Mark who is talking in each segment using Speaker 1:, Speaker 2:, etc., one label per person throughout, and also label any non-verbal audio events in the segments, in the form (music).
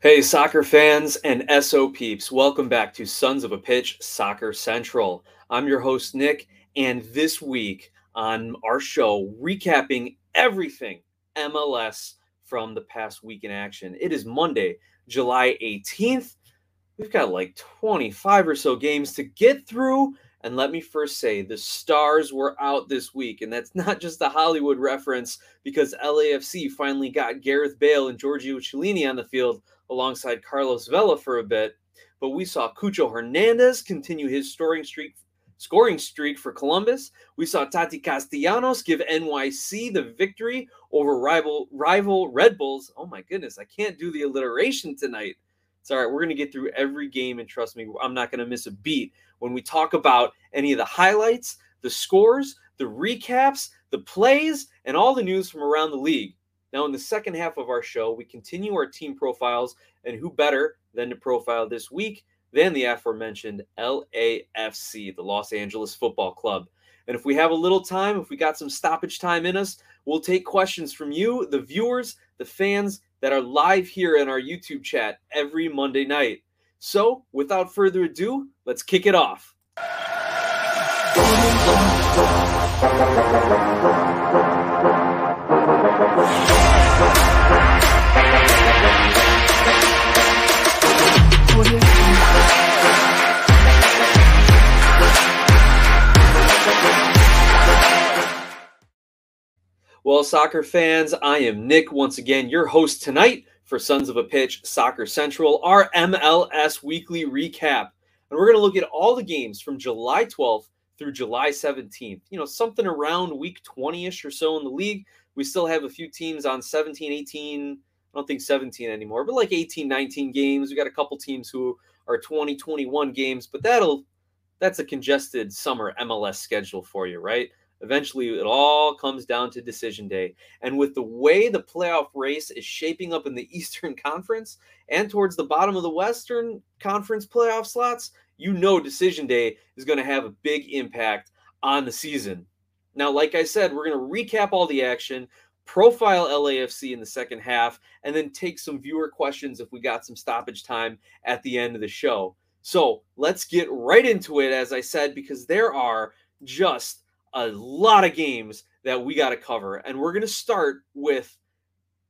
Speaker 1: Hey, soccer fans and SO peeps, welcome back to Sons of a Pitch Soccer Central. I'm your host, Nick, and this week on our show, recapping everything MLS from the past week in action. It is Monday, July 18th. We've got like 25 or so games to get through. And let me first say, the stars were out this week. And that's (laughs) not just a Hollywood reference because LAFC finally got Gareth Bale and Giorgio Chiellini on the field alongside Carlos Vela for a bit. But we saw Cucho Hernandez continue his scoring streak, scoring streak for Columbus. We saw Taty Castellanos give NYC the victory over rival rival Red Bulls. Oh my goodness, I can't do the alliteration tonight. It's all right. We're going to get through every game, and trust me, I'm not going to miss a beat when we talk about any of the highlights, the scores, the recaps, the plays, and all the news from around the league. Now, in the second half of our show, we continue our team profiles, and who better than to profile this week than the aforementioned LAFC, the Los Angeles Football Club. And if we have a little time, if we got some stoppage time in us, we'll take questions from you, the viewers, the fans that are live here in our YouTube chat every Monday night. So, without further ado, let's kick it off. Well, soccer fans, I am Nick once again, your host tonight for Sons of a Pitch Soccer Central, our MLS weekly recap. And we're going to look at all the games from July 12th through July 17th. You know, something around week 20 ish or so in the league. We still have a few teams on 17, 18, I don't think 17 anymore, but like 18, 19 games. We got a couple teams who are 20, 21 games, but that'll that's a congested summer MLS schedule for you, right? Eventually, it all comes down to decision day. And with the way the playoff race is shaping up in the (laughs) Eastern Conference and towards the bottom of the Western Conference playoff slots, you know decision day is going to have a big impact on the season. Now, like I said, we're going to recap all the action, profile LAFC in the second half, and then take some viewer questions if we got some stoppage time at the end of the show. So let's get right into it, as I said, because there are just a lot of games that we got to cover. And we're going to start with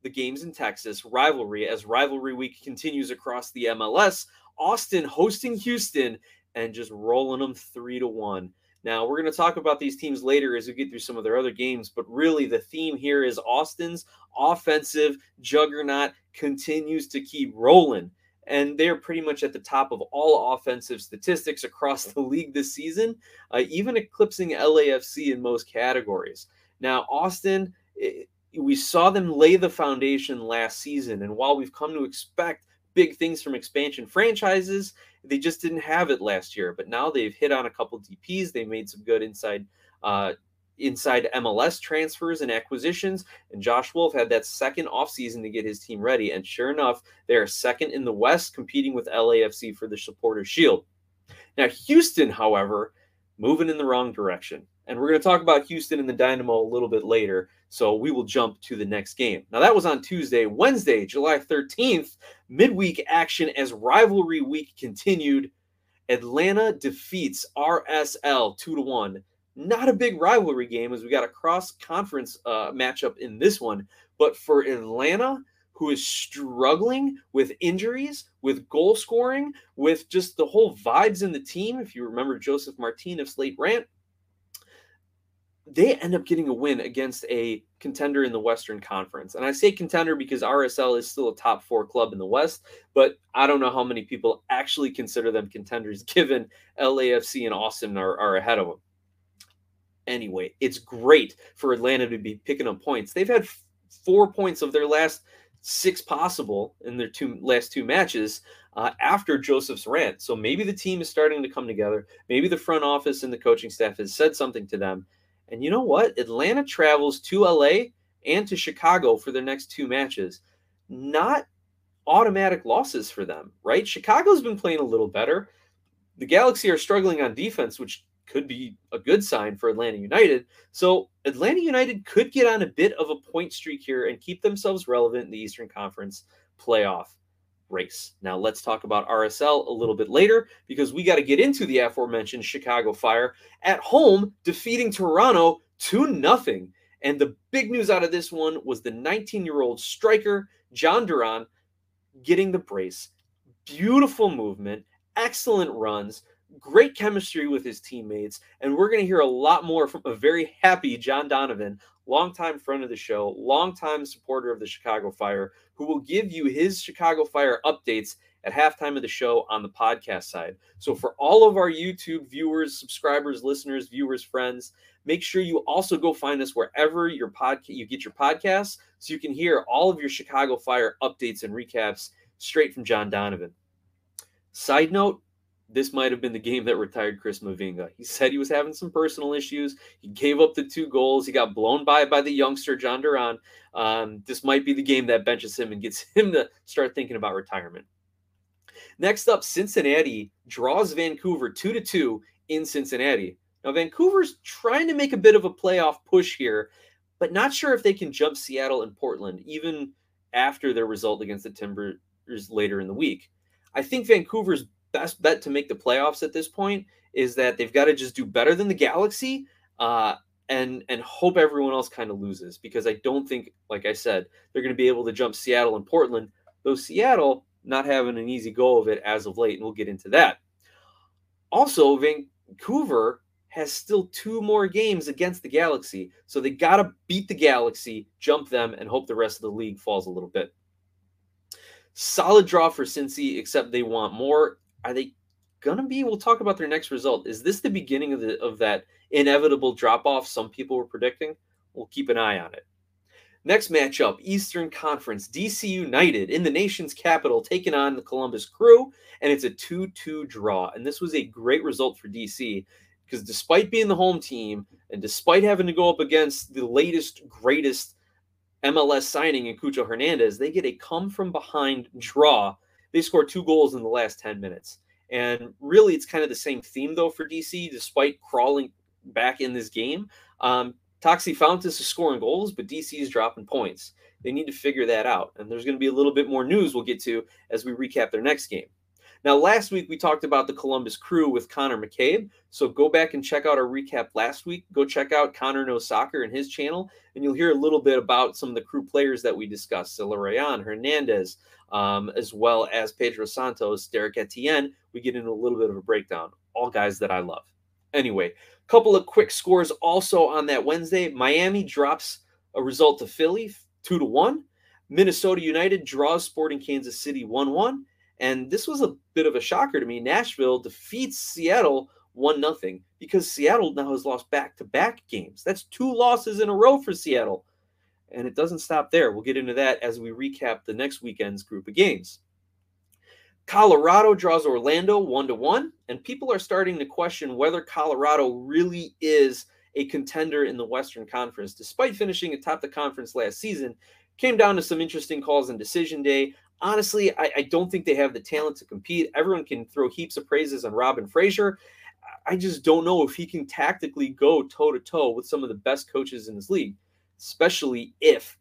Speaker 1: the games in Texas rivalry as rivalry week continues across the MLS. Austin hosting Houston and just rolling them three to one. Now, we're going to talk about these teams later as we get through some of their other games, but really the theme here is Austin's offensive juggernaut continues to keep rolling and they're pretty much at the top of all offensive statistics across the league this season, uh, even eclipsing LAFC in most categories. Now, Austin, it, we saw them lay the foundation last season, and while we've come to expect big things from expansion franchises, they just didn't have it last year. But now they've hit on a couple DPs. They made some good inside uh, inside MLS transfers and acquisitions. And Josh Wolff had that second offseason to get his team ready. And sure enough, they are second in the West, competing with LAFC for the Supporter Shield. Now, Houston, however, moving in the wrong direction. And we're going to talk about Houston and the Dynamo a little bit later. So we will jump to the next game. Now, that was on Tuesday. Wednesday, July 13th, midweek action as rivalry week continued. Atlanta defeats RSL 2 to 1 not a big rivalry game as we got a cross conference uh, matchup in this one. But for Atlanta, who is struggling with injuries, with goal scoring, with just the whole vibes in the team, if you remember Joseph Martin of Slate Rant, they end up getting a win against a contender in the Western Conference. And I say contender because RSL is still a top four club in the West, but I don't know how many people actually consider them contenders (laughs) given LAFC and Austin are, are ahead of them anyway. It's great for Atlanta to be picking up points. They've had four points of their last six possible in their two last two matches uh, after Joseph's rant. So maybe the team is starting to come together. Maybe the front office and the coaching staff has said something to them. And you know what? Atlanta travels to LA and to Chicago for their next two matches. Not automatic losses for them, right? Chicago's been playing a little better. The Galaxy are struggling on defense, which could be a good sign for Atlanta United. So Atlanta United could get on a bit of a point streak here and keep themselves relevant in the Eastern Conference playoff. race. Now let's talk about RSL a little bit later because we got to get into the aforementioned Chicago Fire at home defeating Toronto 2 nothing. And the big news out of this one was the 19-year-old striker Jhon Duran getting the brace. Beautiful movement, excellent runs, great chemistry with his teammates, and we're going to hear a lot more from a very happy John Donovan, longtime friend of the show, longtime supporter of the Chicago Fire, who will give you his Chicago Fire updates at halftime of the show on the podcast side. So for all of our YouTube viewers, subscribers, listeners, viewers, friends, make sure you also go find us wherever your podcast you get your podcasts so you can hear all of your Chicago Fire updates and recaps straight from John Donovan. Side note, this might have been the game that retired Chris Mavinga. He said he was having some personal issues. He gave up the two goals. He got blown by by the youngster Jhon Duran. Um, this might be the game that benches him and gets (laughs) him to start thinking about retirement. Next up, Cincinnati draws Vancouver two to two in Cincinnati. Now Vancouver's trying to make a bit of a playoff push here, but not sure if they can jump Seattle and Portland even after their result against the Timbers later in the week. I think Vancouver's best bet to make the playoffs at this point is that they've got to just do better than the Galaxy uh, and and hope everyone else kind of loses because I don't think, like I said, they're going to be able to jump Seattle and Portland. Though Seattle not having an easy go of it as of late, and we'll get into that. Also, Vancouver has still two more games against the Galaxy, so they got to beat the Galaxy, jump them, and hope the rest of the league falls a little bit. Solid draw for Cincy, except they want more are they gonna be? We'll talk about their next result. Is this the beginning of the of that inevitable drop off some people were predicting? We'll keep an eye on it. Next matchup, Eastern Conference, DC United in the nation's capital taking on the Columbus Crew, and it's a 2 2 draw. And this was a great result for DC because despite being the home team and despite having to go up against the latest, greatest MLS signing in Cucho Hernandez, they get a come from behind draw they scored two goals in the last 10 minutes. And really, it's kind of the same theme, though, for DC, despite crawling back in this game. Um, Taxi Fountas is scoring goals, but DC is dropping points. They need to figure that out. And there's going to be a little bit more news we'll get to as we recap their next game. Now, last week we talked about the Columbus Crew with Connor McCabe. So go back and check out our recap last week. Go check out Connor Knows Soccer and his channel, and you'll hear a little bit about some of the crew players that we discussed Rayan, Hernandez, um, as well as Pedro Santos, Derrick Etienne. We get into a little bit of a breakdown. All guys that I love. Anyway, a couple of quick scores also on that Wednesday. Miami drops a result to Philly, two to one. Minnesota United draws Sporting Kansas City 1 1. And this was a bit of a shocker to me. Nashville defeats Seattle 1 0 because Seattle now has lost back to back games. That's two losses in a row for Seattle. And it doesn't stop there. We'll get into that as we recap the next weekend's group of games. Colorado draws Orlando 1 to 1, and people are starting to question whether Colorado really is a contender in the Western Conference. Despite finishing atop the conference last season, came down to some interesting calls on decision day honestly, I, I, don't think they have the talent to compete. Everyone can throw heaps of praises on Robin Fraser. I just don't know if he can tactically go toe to toe with some of the best coaches in this league, especially if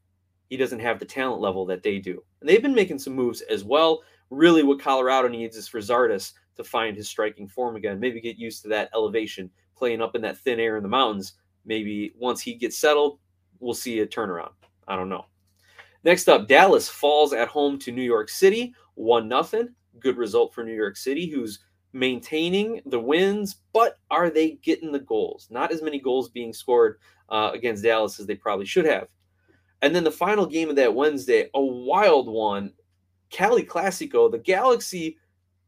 Speaker 1: he doesn't have the talent level that they do. And they've been making some moves as well. Really, what Colorado needs is for Zardes to find his striking form again, maybe get used to that elevation, playing up in that thin air in the mountains. Maybe once he gets settled, we'll see a turnaround. I don't know. Next up, Dallas falls at home to New York City, 1 0. Good result for New York City, who's maintaining the wins, but are they getting the goals? Not as many goals being scored uh, against Dallas as they probably should have. And then the final game of that Wednesday, a wild one. Cali Classico, the Galaxy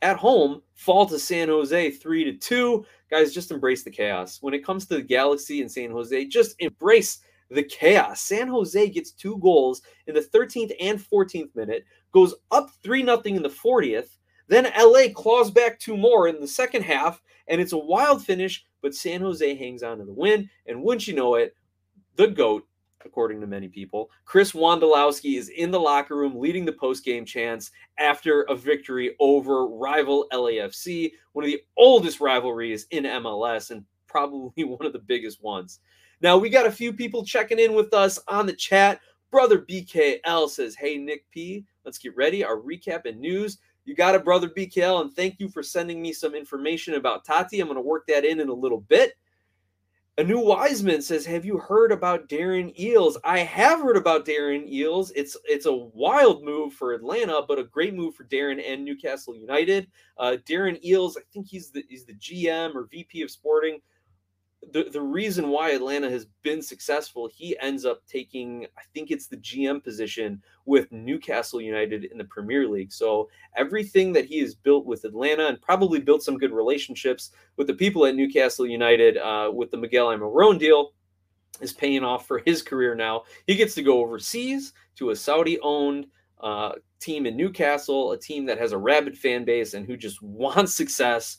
Speaker 1: at home fall to San Jose 3 to 2. Guys, just embrace the chaos. When it comes to the Galaxy and San Jose, just embrace the chaos. San Jose gets two goals in the 13th and 14th minute, goes up 3 0 in the 40th. Then LA claws back two more in the second half, and it's a wild finish, but San Jose hangs on to the win. And wouldn't you know it, the GOAT, according to many people, Chris Wondolowski is in the locker room leading the post-game chants after a victory over rival LAFC, one of the oldest rivalries in MLS and probably (laughs) one of the biggest ones. Now, we got a few people checking in with us on the chat. Brother BKL says, Hey, Nick P, let's get ready. Our recap and news. You got it, Brother BKL, and thank you for sending me some information about Taty. I'm going to work that in in a little bit. A new Wiseman says, "Have you heard about Darren Eales?" I have heard about Darren Eales. It's it's a wild move for Atlanta, but a great move for Darren and Newcastle United. Uh, Darren Eales, I think he's the he's the GM or VP of Sporting the, the reason why Atlanta has been successful, he ends up taking, I think it's the GM position with Newcastle United in the Premier League. So everything that he has built with Atlanta and probably built some good relationships with the people at Newcastle United uh, with the Miguel Almiron deal is paying off for his career now. He gets to go overseas to a Saudi owned uh, team in Newcastle, a team that has a rabid fan base and who just (laughs) wants success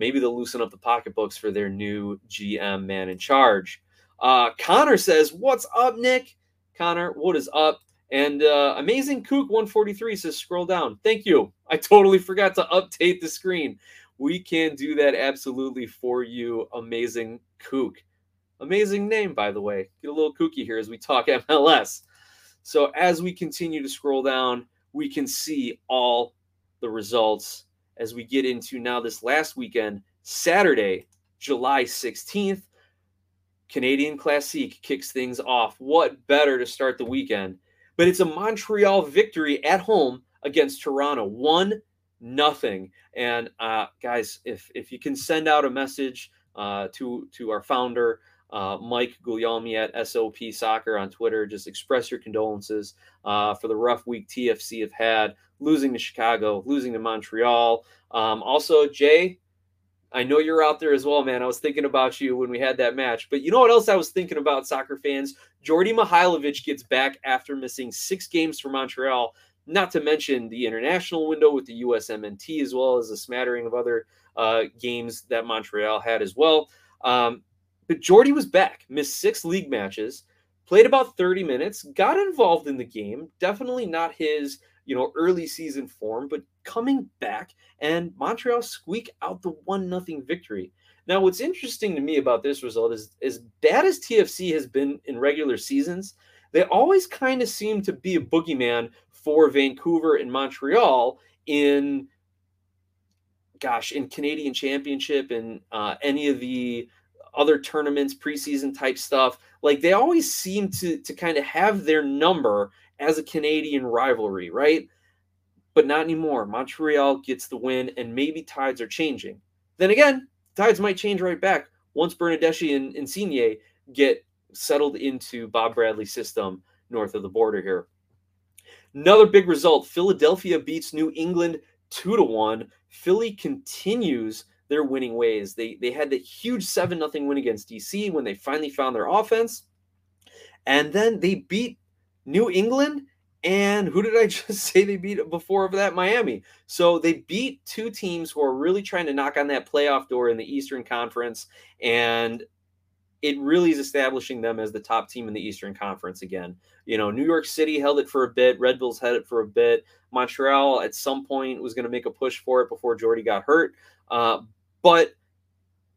Speaker 1: maybe they'll loosen up the pocketbooks for their new GM man in charge. Uh, Connor says, What's up, Nick? Connor, what is up? And uh, Amazing Kook 143 says, Scroll down. Thank you. I totally forgot to update the screen. We can do that absolutely for you, Amazing Kook. Amazing name, by the way. Get a little kooky here as we talk (laughs) MLS. So, as we continue to scroll down, we can see all the results as we get into now this last weekend, Saturday, July 16th. Canadian Classique kicks things off. What better to start the weekend? But it's a Montreal victory at home against Toronto, one nothing. And uh, guys, if if you can send out a message uh, to to our founder uh, Mike Guglielmi at SOP Soccer on Twitter. Just express your condolences uh, for the rough week TFC have had, losing to Chicago, losing to Montreal. Um, also, Jay, I know you're out there as well, man. I was thinking about you when we had that match. But you know what else I was thinking about, soccer fans? Djordje Mihailovic gets back after missing six games for Montreal, not to mention the international window with the USMNT, as well as a smattering of other uh, games that Montreal had as well. Um, but Djordje was back, missed six league matches, played about 30 minutes, got involved in the game. Definitely not his, you know, early season form, but coming back and Montreal squeak out the one nothing victory. Now, what's interesting to me about this result is as bad as TFC has been in regular seasons, they always kind of seem to be a boogeyman for Vancouver and Montreal in gosh, in Canadian Championship and uh, any of the other tournaments, preseason type stuff. Like they always seem to to kind of have their number as a Canadian rivalry, right? But not anymore. Montreal gets the win, and maybe tides are changing. Then again, tides might change right back once Bernardeschi and Insigne get settled into Bob Bradley's system north of the border here. Another big result: Philadelphia beats New England two to one. Philly continues their winning ways. They they had the huge 7 nothing win against DC when they finally found their offense. And then they beat New England and who did I (laughs) just say they beat before of that? Miami. So they beat two teams who are really trying to knock on that playoff door in the Eastern Conference and it really is establishing them as the top team in the Eastern Conference again. You know, New York City held it for a bit, Red Bulls had it for a bit. Montreal at some point was going to make a push for it before Djordje got hurt. Uh, but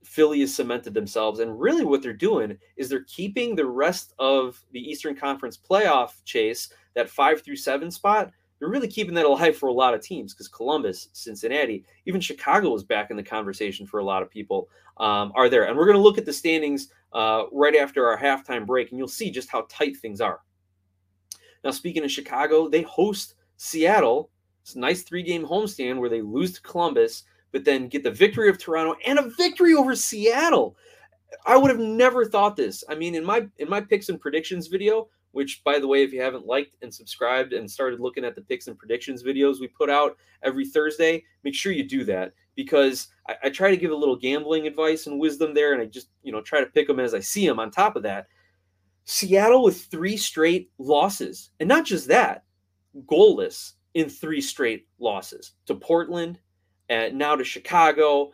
Speaker 1: Philly has cemented themselves. And really, what they're doing is they're keeping the rest of the Eastern Conference playoff chase, that five through seven spot. They're really keeping that alive for a lot of teams because Columbus, Cincinnati, even Chicago is back in the conversation for a lot of people um, are there. And we're going to look at the standings uh, right after our halftime break, and you'll see just how tight things are. Now, speaking of Chicago, they host Seattle. It's a nice three game homestand where they lose to Columbus but then get the victory of Toronto and a victory over Seattle. I would have never thought this. I mean, in my in my picks and predictions video, which by the way, if you haven't liked and subscribed and started looking at the picks and predictions videos we put out every Thursday, make sure you do that because I, I try to give a little gambling advice and wisdom there, and I just you know try to pick them as I see them. On top of that, Seattle with three straight losses, and not just that, goalless in three straight losses to Portland, and now to Chicago.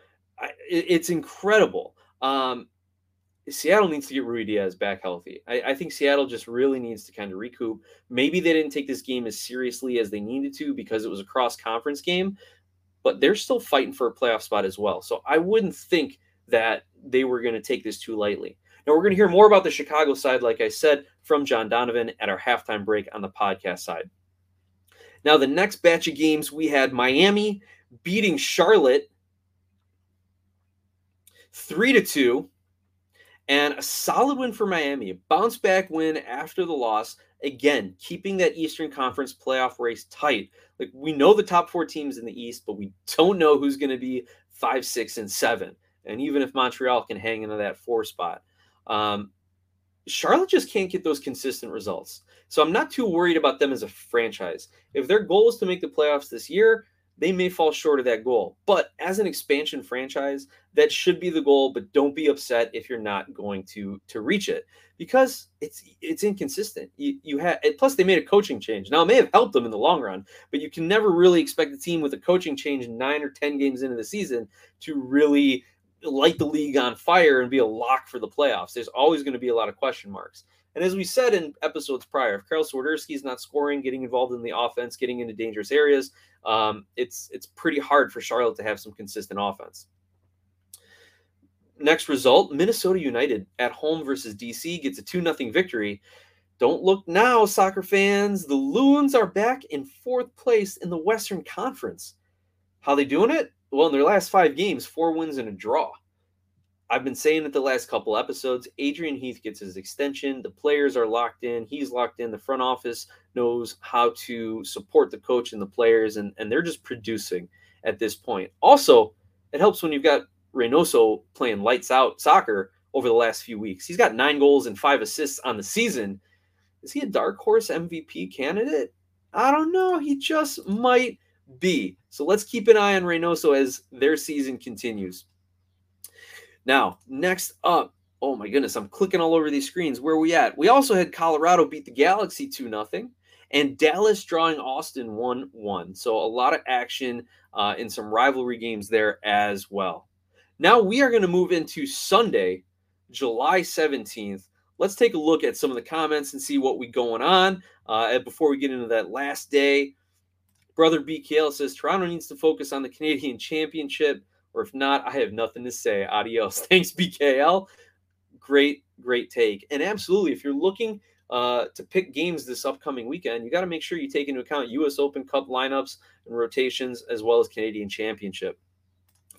Speaker 1: it's incredible. Um, Seattle needs to get Ruidiaz back healthy. I, I, think Seattle just really needs to kind of recoup. Maybe they didn't take this game as seriously as they needed to because it was a cross conference game, but they're still fighting for a playoff spot as well. So I wouldn't think that they were going to take this too lightly. Now we're going to hear more about the Chicago side, like I said, from John Donovan at our halftime break on the podcast side. Now, the next batch of games, we had Miami beating Charlotte three to two, and a solid win for Miami. A bounce back win after the loss. Again, keeping that Eastern Conference playoff race tight. Like we know the top four teams in the East, but we don't know who's going to be five, six, and seven. And even if Montreal can hang into that four spot, um, Charlotte just can't get those consistent results. So I'm not too worried about them as a franchise. If their goal is to make the playoffs this year, they may fall short of that goal. But as an expansion franchise, that should be the goal, but don't be upset if you're not going to to reach it because it's it's inconsistent. You you have plus they made a coaching change. Now it may have helped them in the long run, but you can never really expect a team with a coaching change 9 or 10 games into the season to really light the league on fire and be a lock for the playoffs. There's always going to be a lot of question marks. And as we said in episodes prior, if Karol Swiderski is not scoring, getting involved in the offense, getting into dangerous areas, um, it's it's pretty hard for Charlotte to have some consistent offense. Next result: Minnesota United at home versus DC gets a two 0 victory. Don't look now, soccer fans. The Loons are back in fourth place in the Western Conference. How they doing it? Well, in their last five games, four wins and a draw. I've been saying it the last couple episodes. Adrian Heath gets his extension. The players are locked in. He's locked in. The front office knows how to support the coach and the players, and, and they're just producing at this point. Also, it helps when you've got Reynoso playing lights out soccer over the last few weeks. He's got nine goals and five assists on the season. Is he a dark horse MVP candidate? I don't know. He just might be. So let's keep an eye on Reynoso as their season continues. Now, next up, oh my goodness, I'm clicking all over these screens. Where we at? We also had Colorado beat the Galaxy 2 0 and Dallas drawing Austin 1 1. So a lot of action uh, in some rivalry games there as well. Now we are going to move into Sunday, July 17th. Let's take a look at some of the comments and see what we going on. Uh, before we get into that last day, brother BKL says Toronto needs to focus on the Canadian Championship or if not, I have nothing to say. Adios. (laughs) Thanks, BKL. Great, great take. And absolutely, if you're looking uh, to pick games this upcoming weekend, you got to make sure you take into account U.S. Open Cup lineups and rotations, as well as Canadian Championship.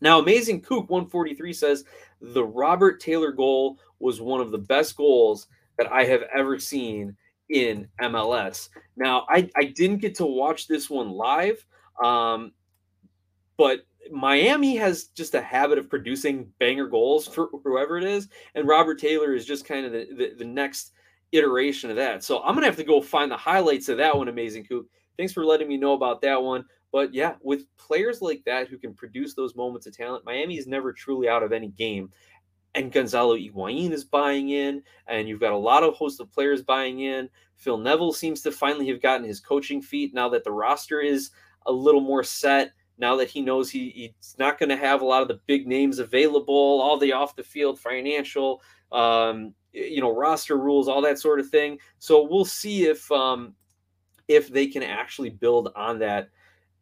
Speaker 1: Now, Amazing Kook 143 says the Robert Taylor goal was one of the best goals that I have ever seen in MLS. Now, I, I didn't get to watch this one live, um, but Miami has just a habit of producing banger goals for whoever it is, and Robert Taylor is just kind of the, the, the next iteration of that. So I'm gonna have to go find the highlights of that one. Amazing Kook. Thanks for letting me know about that one. But yeah, with players like that who can produce those moments of talent, Miami is never truly out of any game. And Gonzalo Higuain is buying in, and you've got a lot of host of players buying in. Phil Neville seems to finally have gotten his coaching feet now that the roster is a little more set now that he knows he, he's not going to have a lot of the big names available, all the off the field financial, um, you know, roster rules, all that sort of thing. So we'll see if um, if they can actually build on that,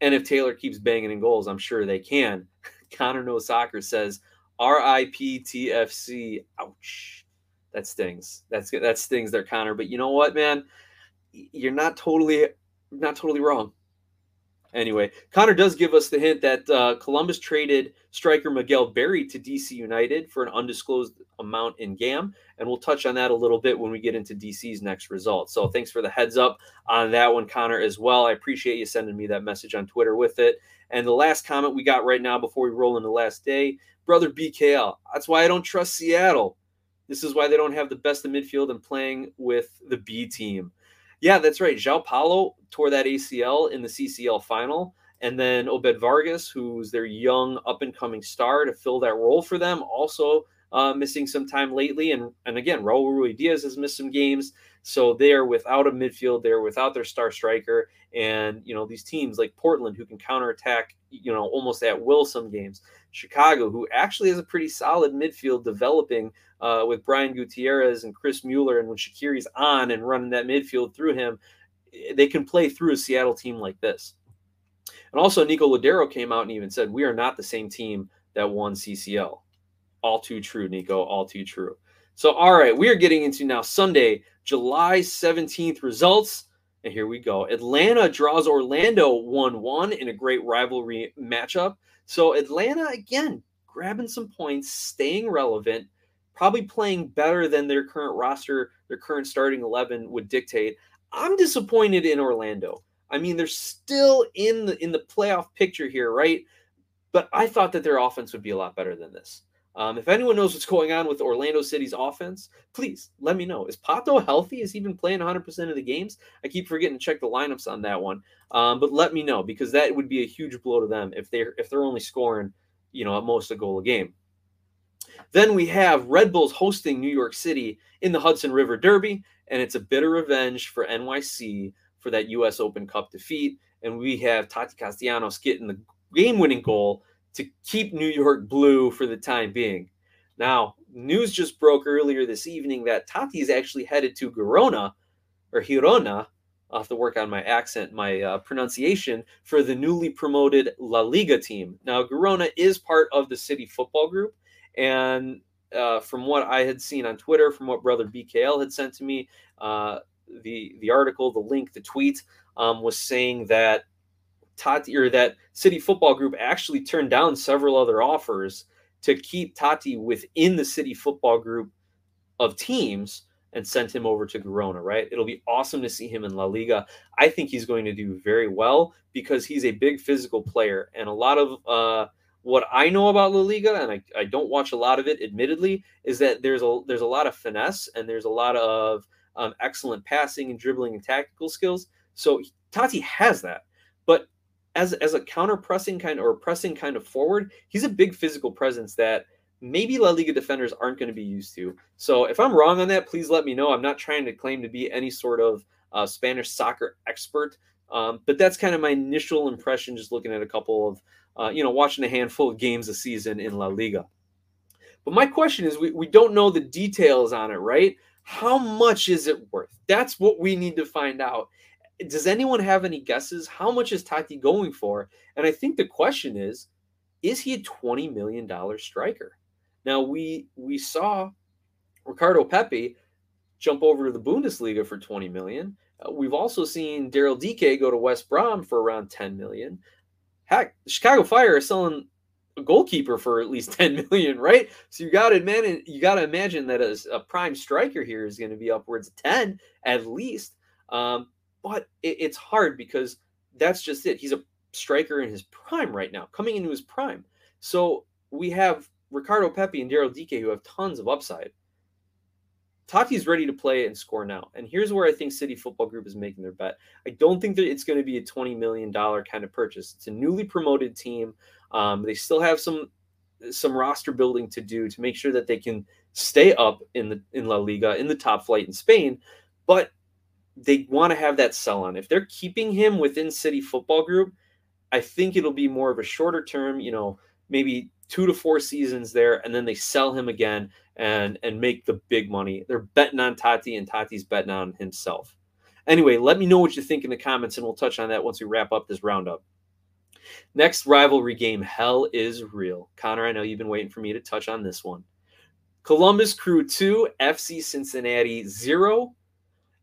Speaker 1: and if Taylor keeps banging in goals, I'm sure they can. (laughs) Connor Knows Soccer says, "R.I.P. TFC." Ouch, that stings. That's that stings there, Connor. But you know what, man, you're not totally not totally wrong. Anyway, Connor does give us the hint that uh, Columbus traded striker Miguel Berry to DC United for an undisclosed amount in GAM, and we'll touch on that a little bit when we get into DC's next result. So thanks for the heads up on that one, Connor, as well. I appreciate you sending me that message on Twitter with it. And the last comment we got right now before we roll in the last day, brother BKL. That's why I don't trust Seattle. This is why they don't have the best of midfield and playing with the B team. Yeah, that's right. João Paulo tore that ACL in the CCL final. And then Obed Vargas, who's their young up and coming star to fill that role for them, also uh, missing some time lately. And, and again, Raul Ruidiaz has missed some games. So they're without a midfield, they're without their star striker. And, you know, these teams like Portland, who can counterattack, you know, almost at will some games. Chicago, who actually has a pretty solid midfield developing uh, with Brian Gutierrez and Chris Mueller. And when Shaqiri's on and running that midfield through him, eh, they can play through a Seattle team like this. And also, Nico Lodeiro came out and even said, We are not the same team that won CCL. All too true, Nico. All too true. So, all right, we are getting into now Sunday, July 17th results. And here we go. Atlanta draws Orlando 1 1 in a great rivalry matchup. So, Atlanta, again, grabbing some points, staying relevant, probably playing better than their current roster, their current starting 11 would dictate. I'm disappointed in Orlando. I mean, they're still in the in the playoff picture here, right? But I thought that their offense would be a lot better than this. Um, if anyone knows what's going on with Orlando City's offense, please let me know. Is Pato healthy? Is he been playing 100% of the games? I keep forgetting to check the lineups on that one. Um, but let me know because that would be a huge blow to them if they're if they're only scoring, you know, at most a goal a game. Then we have Red Bulls hosting New York City in the Hudson River Derby, and it's a bitter revenge for NYC for that U.S. Open Cup defeat. And we have Taty Castellanos getting the game-winning goal to keep New York blue for the time being. Now, news just broke earlier this evening that Taty is actually headed to Girona or Girona. I'll have to work on my accent, my uh, pronunciation for the newly promoted La Liga team. Now, Girona is part of the City Football Group, and uh, from what I had seen on Twitter, from what brother BKL had sent to me, uh, the the article, the link, the tweet um, was saying that Taty or that City Football Group actually turned down several other offers to keep Taty within the City Football Group of teams and sent him over to Girona, right? It'll be awesome to see him in La Liga. I think he's going to do very well because he's a big physical player. And a lot of uh, what I know about La Liga, and I, I don't watch a lot of it, admittedly, is that there's a there's a lot of finesse and there's a lot of um, excellent passing and dribbling and tactical skills. So Taty has that, as as a counter pressing kind of, or pressing kind of forward, he's a big physical presence that maybe La Liga defenders aren't going to be used to. So if I'm wrong on that, please let me know. I'm not trying to claim to be any sort of uh, Spanish soccer expert, um, but that's kind of my initial impression just looking at a couple of uh, you know, watching a handful of games a season in La Liga. But my question is we, we don't know the details on it, right? How much is it worth? That's what we need to find out. Does anyone have any guesses? How much is Taty going for? And I think the question is, is he a $20 million striker? Now we we saw Ricardo Pepi jump over to the Bundesliga for 20 million. Uh, we've also seen Daryl Dike go to West Brom for around 10 million heck, the Chicago Fire is selling a goalkeeper for at least (laughs) 10 million, right? So you got to imagine you got to imagine that a, a, prime striker here is going to be upwards of 10 at least. Um, but it, it's hard because that's just it. He's a striker in his prime right now, coming into his prime. So we have Ricardo Pepi and Daryl Dike who have tons of upside. Taty's ready to play and score now. And here's where I think City Football Group is making their bet. I don't think that it's going to be a $20 million kind of purchase. It's a newly promoted team. Um, they still have some some roster building to do to make sure that they can stay up in the in La Liga in the top flight in Spain, but they want to have that sell on. If they're keeping him within City Football Group, I think it'll be more of a shorter term, you know, maybe two to four seasons there, and then they sell him again and and make the big money. They're betting on Taty, and Taty's betting on himself. Anyway, let me know what you think in the comments, and we'll touch on that once we wrap up this roundup. Next rivalry game, Hell is Real. Connor, I know you've been waiting for me to touch on this one. Columbus Crew 2, FC Cincinnati 0,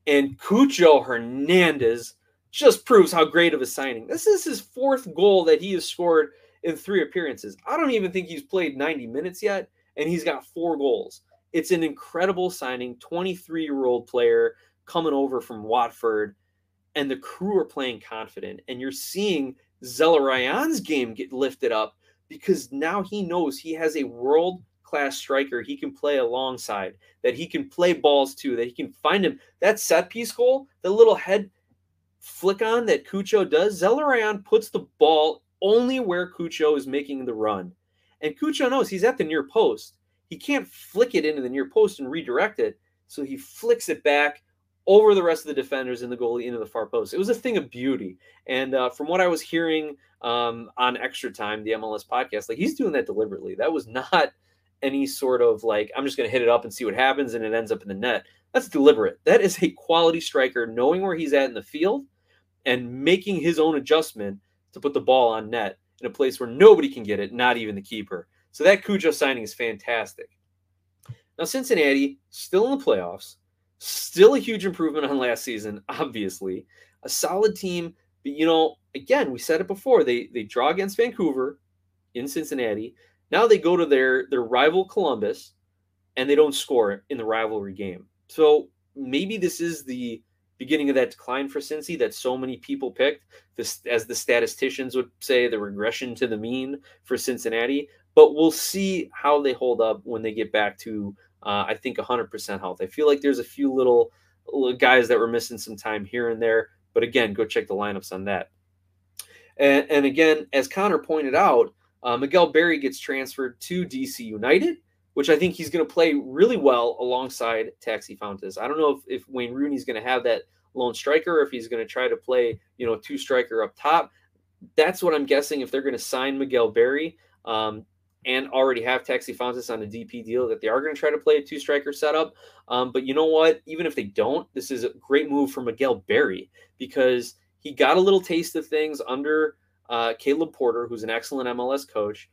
Speaker 1: and Cucho Hernandez just proves how great of a signing. This is his fourth goal that he has scored in three appearances. I don't even think he's played 90 minutes yet, and he's got four goals. It's an incredible signing. 23 year old player coming over from Watford, and the crew are playing confident. And you're seeing Zelarayán's game get lifted up because now he knows he has a world class striker he can play alongside, that he can play balls to, that he can find him. That set piece goal, the little head flick on that Cucho does, Zelarayán puts the ball only where Cucho is making the run. And Cucho knows he's at the near post. He can't flick it into the near post and redirect it. So he flicks it back over the rest of the defenders in the goalie into the far post. It was a thing of beauty. And uh, from what I was hearing um, on Extra Time, the MLS podcast, like he's doing that deliberately. That was (laughs) not any sort of like, I'm just going to hit it up and see what happens and it ends up in the net. That's deliberate. That is a quality striker knowing where he's at in the field and making his own adjustment to put the ball on net in a place where nobody can get it, not even the keeper. So that Cucho signing is fantastic. Now, Cincinnati still in the playoffs, still a huge improvement on last season, (laughs) obviously. A solid team, but you know, again, we said it before. They they draw against Vancouver in Cincinnati. Now they go to their their rival Columbus and they don't score in the rivalry game. So maybe this is the beginning of that decline for Cincy that so many people picked, this as the statisticians would say, the regression to the mean for Cincinnati. But we'll see how they hold up when they get back to, uh, I think, 100% health. I feel like there's a few little, little guys that were missing some time here and there. But again, go check the lineups on that. And, and again, as Connor pointed out, uh, Miguel Berry gets transferred to DC United which I think he's going to play really well alongside Taxi Fountas. I don't know if, if Wayne Rooney's going to have that lone striker or if he's going to try to play, you know, two striker up top. That's what I'm guessing if they're going to sign Miguel Berry um, and already have Taxi Fountas on a DP deal, that they are going to try to play a two striker setup. Um, but you know what? Even if they don't, this is a great move for Miguel Berry because he got a little taste of things under uh, Caleb Porter, who's an excellent MLS coach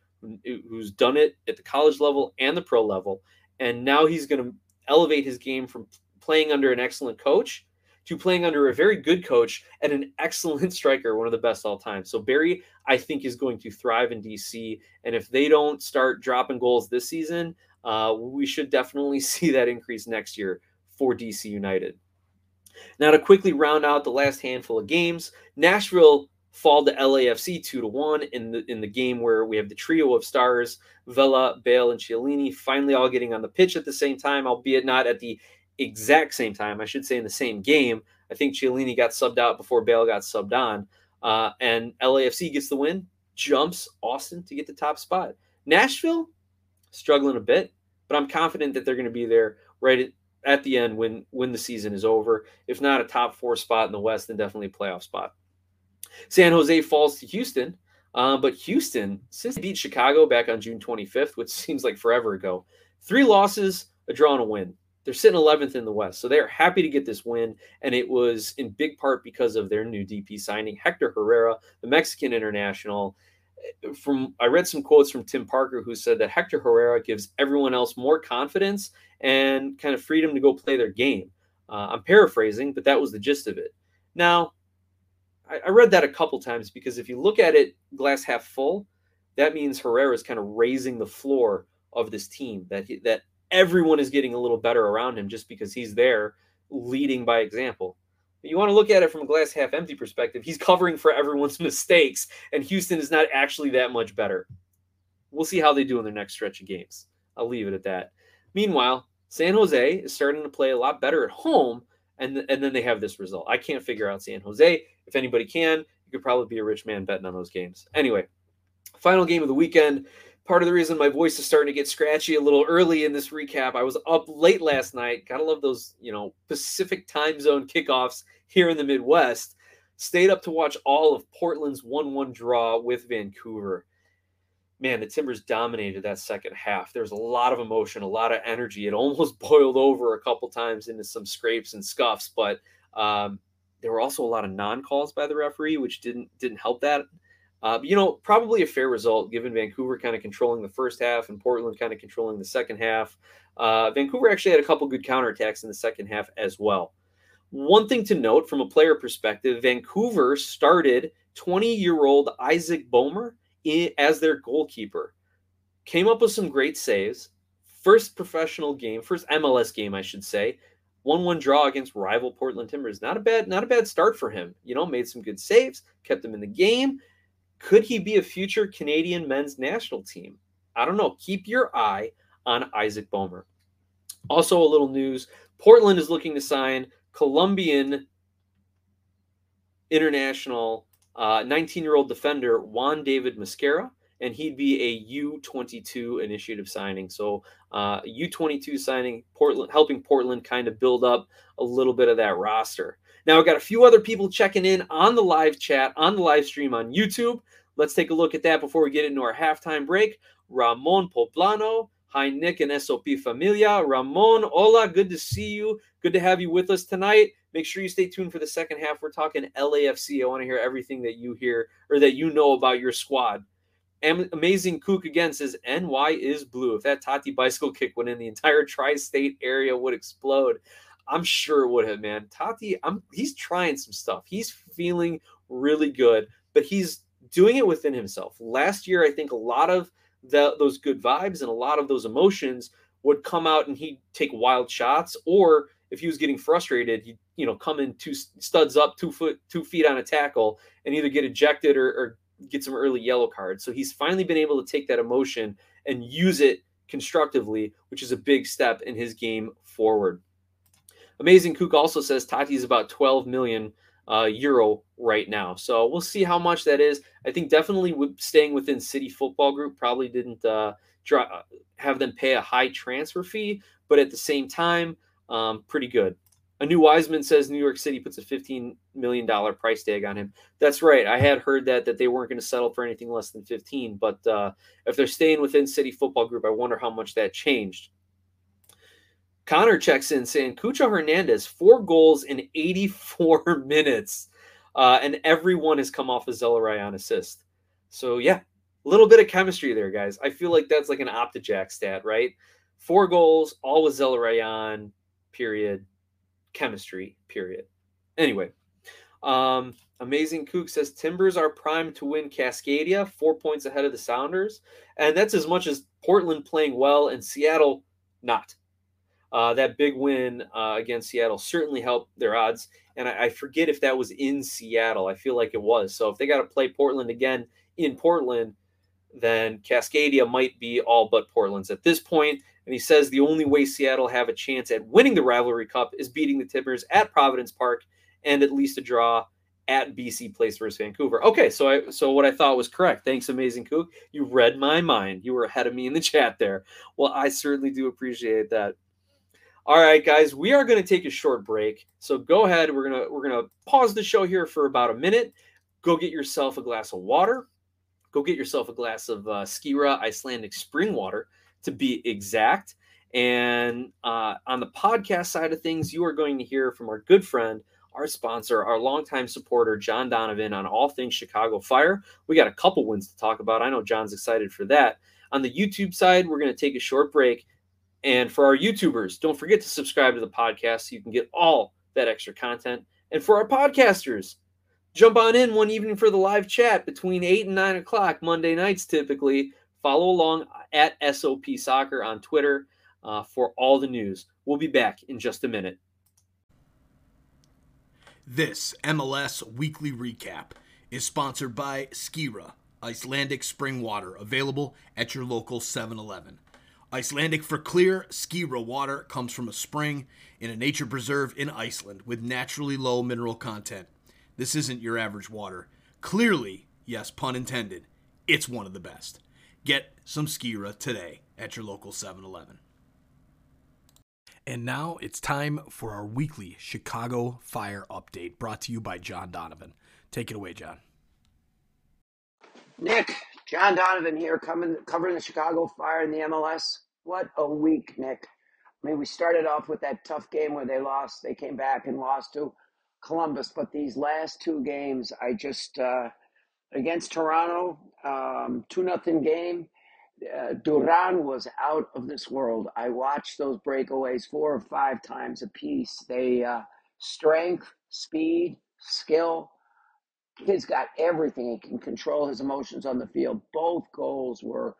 Speaker 1: who's done it at the college level and the pro level. And now he's going to elevate his game from playing under an excellent coach to playing under a very good coach and an (laughs) excellent striker, one of the best all time. So Berry, I think, is going to thrive in DC. And if they don't start dropping goals this season, uh, we should definitely (laughs) see that increase next year for DC United. Now, to quickly round out the last handful of games, Nashville fall to LAFC two to one in the in the game where we have the trio of stars, Vela, Bale, and Chiellini finally all getting on the pitch at the same time, albeit not at the exact same time. I should say in the same game. I think Chiellini got subbed out before Bale got subbed on, uh, and LAFC gets the win, jumps Austin to get the top spot. Nashville struggling a bit, but I'm confident that they're going to be there right at, at the end when when the season is over. If not a top four spot in the West, then definitely a playoff spot. San Jose falls to Houston. Uh, but Houston, since they beat Chicago back on June 25th, which (laughs) seems like forever ago, three losses, a draw, and a win. They're sitting 11th in the West. So they're happy to get this win. And it was in big part because of their new DP signing, Hector Herrera, the Mexican international. From I read some quotes from Tim Parker who said that Hector Herrera gives everyone else more confidence and kind of freedom to go play their game. Uh, I'm paraphrasing, but that was the gist of it. Now, I, I read that a couple times because if you look at it glass half full, that means Herrera is kind of raising the floor of this team. That he, that everyone is getting a little better around him just because he's there leading by example. You want to look at it from a glass half empty perspective. He's covering for everyone's (laughs) mistakes, and Houston is not actually that much better. We'll see how they do in their next stretch of games. I'll leave it at that. Meanwhile, San Jose is starting to play a lot better at home, and, and then they have this result. I can't figure out San Jose. If anybody can, you could probably be a rich man betting on those games. Anyway, final game of the weekend. Part of the reason my voice is starting to get scratchy a little early in this recap, I was up late last night. Gotta love those, you know, Pacific time zone kickoffs here in the Midwest. Stayed up to watch all of Portland's 1 1 draw with Vancouver man, the Timbers dominated that second half. There was a lot of emotion, a lot of energy. It almost (laughs) boiled over a couple times into some scrapes and scuffs, but um, there were also a lot of non-calls by the referee, which didn't didn't help that. Uh, you know, probably a fair result given Vancouver kind of controlling the first half and Portland kind of controlling the second half. Uh, Vancouver actually had a couple good counterattacks in the second half as well. One thing to note from a player perspective, Vancouver started 20 year old Isaac Boehmer as their goalkeeper. Came up with some great saves. First professional game, first MLS game, I should say. One-one draw against rival Portland Timbers. Not a bad, not a bad start for him. You know, made some good saves, kept him in the game. Could he be a future Canadian men's national team? I don't know. Keep your eye on Isaac Boehmer. Also, a little news: Portland is looking to sign Colombian international 19 uh, year old defender Juan David Mosquera, and he'd be a U22 initiative signing. So uh, U22 signing, Portland helping Portland kind of build up a little bit of that roster. Now I've got a few other people checking in on the live chat on the live stream on YouTube. Let's take a look at that before we get into our halftime break. Ramon Poblano, hi Nick and SOP Familia. Ramon, hola, good to see you. Good to have you with us tonight. Make sure you stay tuned for the second half. We're talking LAFC. I want to hear everything that you hear or that you know about your squad. Amazing Kook again says NY is blue. If that Taty bicycle kick went in, the entire tri-state area would explode. I'm sure it would have, man. Taty, I'm he's trying some stuff. He's feeling really good, but he's doing it within himself. Last year, I think a lot of the, those good vibes and a lot of those emotions would come out and he'd take wild shots, or if he was getting frustrated, he'd you know come in two studs up, two foot, two feet on a tackle, and either get ejected or, or get some early yellow cards. So he's finally been able to take that emotion and use it constructively, which is a big step in his game forward. Amazing Kook also says Taty is about 12 million uh, euro right now. So we'll see how much that is. I think definitely staying within City Football Group probably didn't uh, draw, uh, have them pay a high transfer fee, but at the same time, um, pretty good. A new Wiseman says New York City puts a $15 million price tag on him. That's right. I had heard that that they weren't going to settle for anything less than 15, but uh, if they're staying within City Football Group, I wonder how much that changed. Connor checks in saying Cucho Hernandez, four goals in 84 (laughs) minutes, uh, and everyone has come off a Zelarayán assist. So, yeah, a little bit of chemistry there, guys. I feel like that's like an OptaJack stat, right? Four goals, all with Zelarayán, period chemistry, period. Anyway, um, Amazing Kook says Timbers are primed to win Cascadia, four points ahead of the Sounders. And that's as much as Portland playing well and Seattle not. Uh, that big win uh, against Seattle certainly helped their odds. And I, I, forget if that was in Seattle. I feel like it was. So if they got to play Portland again in Portland, then Cascadia might be all but Portland's at this point. And he says the only way Seattle have a chance at winning the rivalry cup is beating the Timbers at Providence Park and at least a draw at BC Place versus Vancouver. Okay, so I so what I thought was correct. Thanks, amazing Kook. You read my mind. You were ahead of me in the (laughs) chat there. Well, I certainly do appreciate that. All right, guys, we are going to take a short break. So go ahead. We're gonna we're gonna pause the show here for about a minute. Go get yourself a glass of water. Go get yourself a glass of uh, Skira Icelandic spring water to be exact. And uh, on the podcast side of things, you are going to hear from our good friend, our sponsor, our longtime supporter, John Donovan, on all things Chicago Fire. We got a couple wins to talk about. I know John's excited for that. On the YouTube side, we're going to take a short break. And for our YouTubers, don't forget to subscribe to the podcast so you can get all that extra content. And for our podcasters, jump on in one evening for the live chat between 8 and 9 o'clock, Monday nights typically. Follow along at SOP Soccer on Twitter uh, for all the news. We'll be back in just a minute.
Speaker 2: This MLS weekly recap is sponsored by Skira, Icelandic spring water, available at your local 7 Eleven. Icelandic for clear, Skira water comes from a spring in a nature preserve in Iceland with naturally low mineral content. This isn't your average water. Clearly, yes, pun intended, it's one of the best. Get some Skira today at your local 7 Eleven. And now it's time for our weekly Chicago Fire update brought to you by John Donovan. Take it away, John.
Speaker 3: Nick, John Donovan here, coming covering the Chicago Fire in the MLS. What a week, Nick. I mean, we started off with that tough game where they lost. They came back and lost to Columbus, but these last two games, I just uh, against Toronto, um, two nothing game. Uh, Duran was out of this world. I watched those breakaways four or five times a piece. They uh, strength, speed, skill. Kid's got everything. He can control his emotions on the field. Both goals were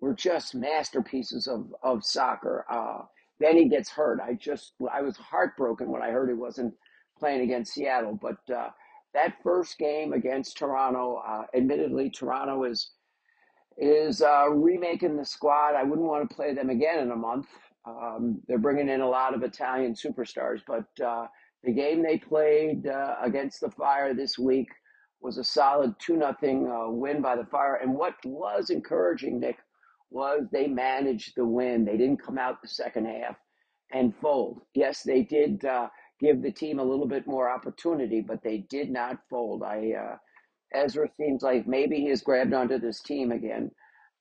Speaker 3: were just masterpieces of of soccer. Uh, then he gets hurt. I just I was heartbroken when I heard he wasn't playing against Seattle. But uh, that first game against Toronto, uh, admittedly, Toronto is is uh, remaking the squad. I wouldn't want to play them again in a month. Um, they're bringing in a lot of Italian superstars, but uh, the game they played uh, against the Fire this week was a solid two nothing uh, win by the Fire. And what was encouraging, Nick, was they managed the win. They didn't come out the second half and fold. Yes, they did uh, give the team a little bit more opportunity, but they did not fold. I uh, Ezra seems like maybe he has grabbed onto this team again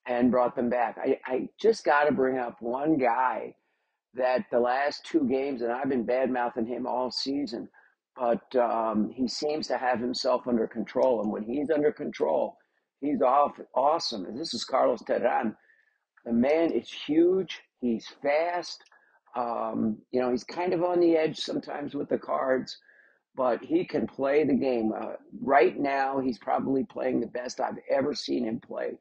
Speaker 3: and brought them back. I, I just got to bring up one guy that the last two games, and I've been bad mouthing him all season, but um, he seems to have himself under control. And when he's under control, He's off awesome. And this is Carlos Terán. The man is huge. He's fast. Um, you know, he's kind of on the edge sometimes with the cards, but he can play the game. Uh, right now, he's probably playing the best I've ever seen him play.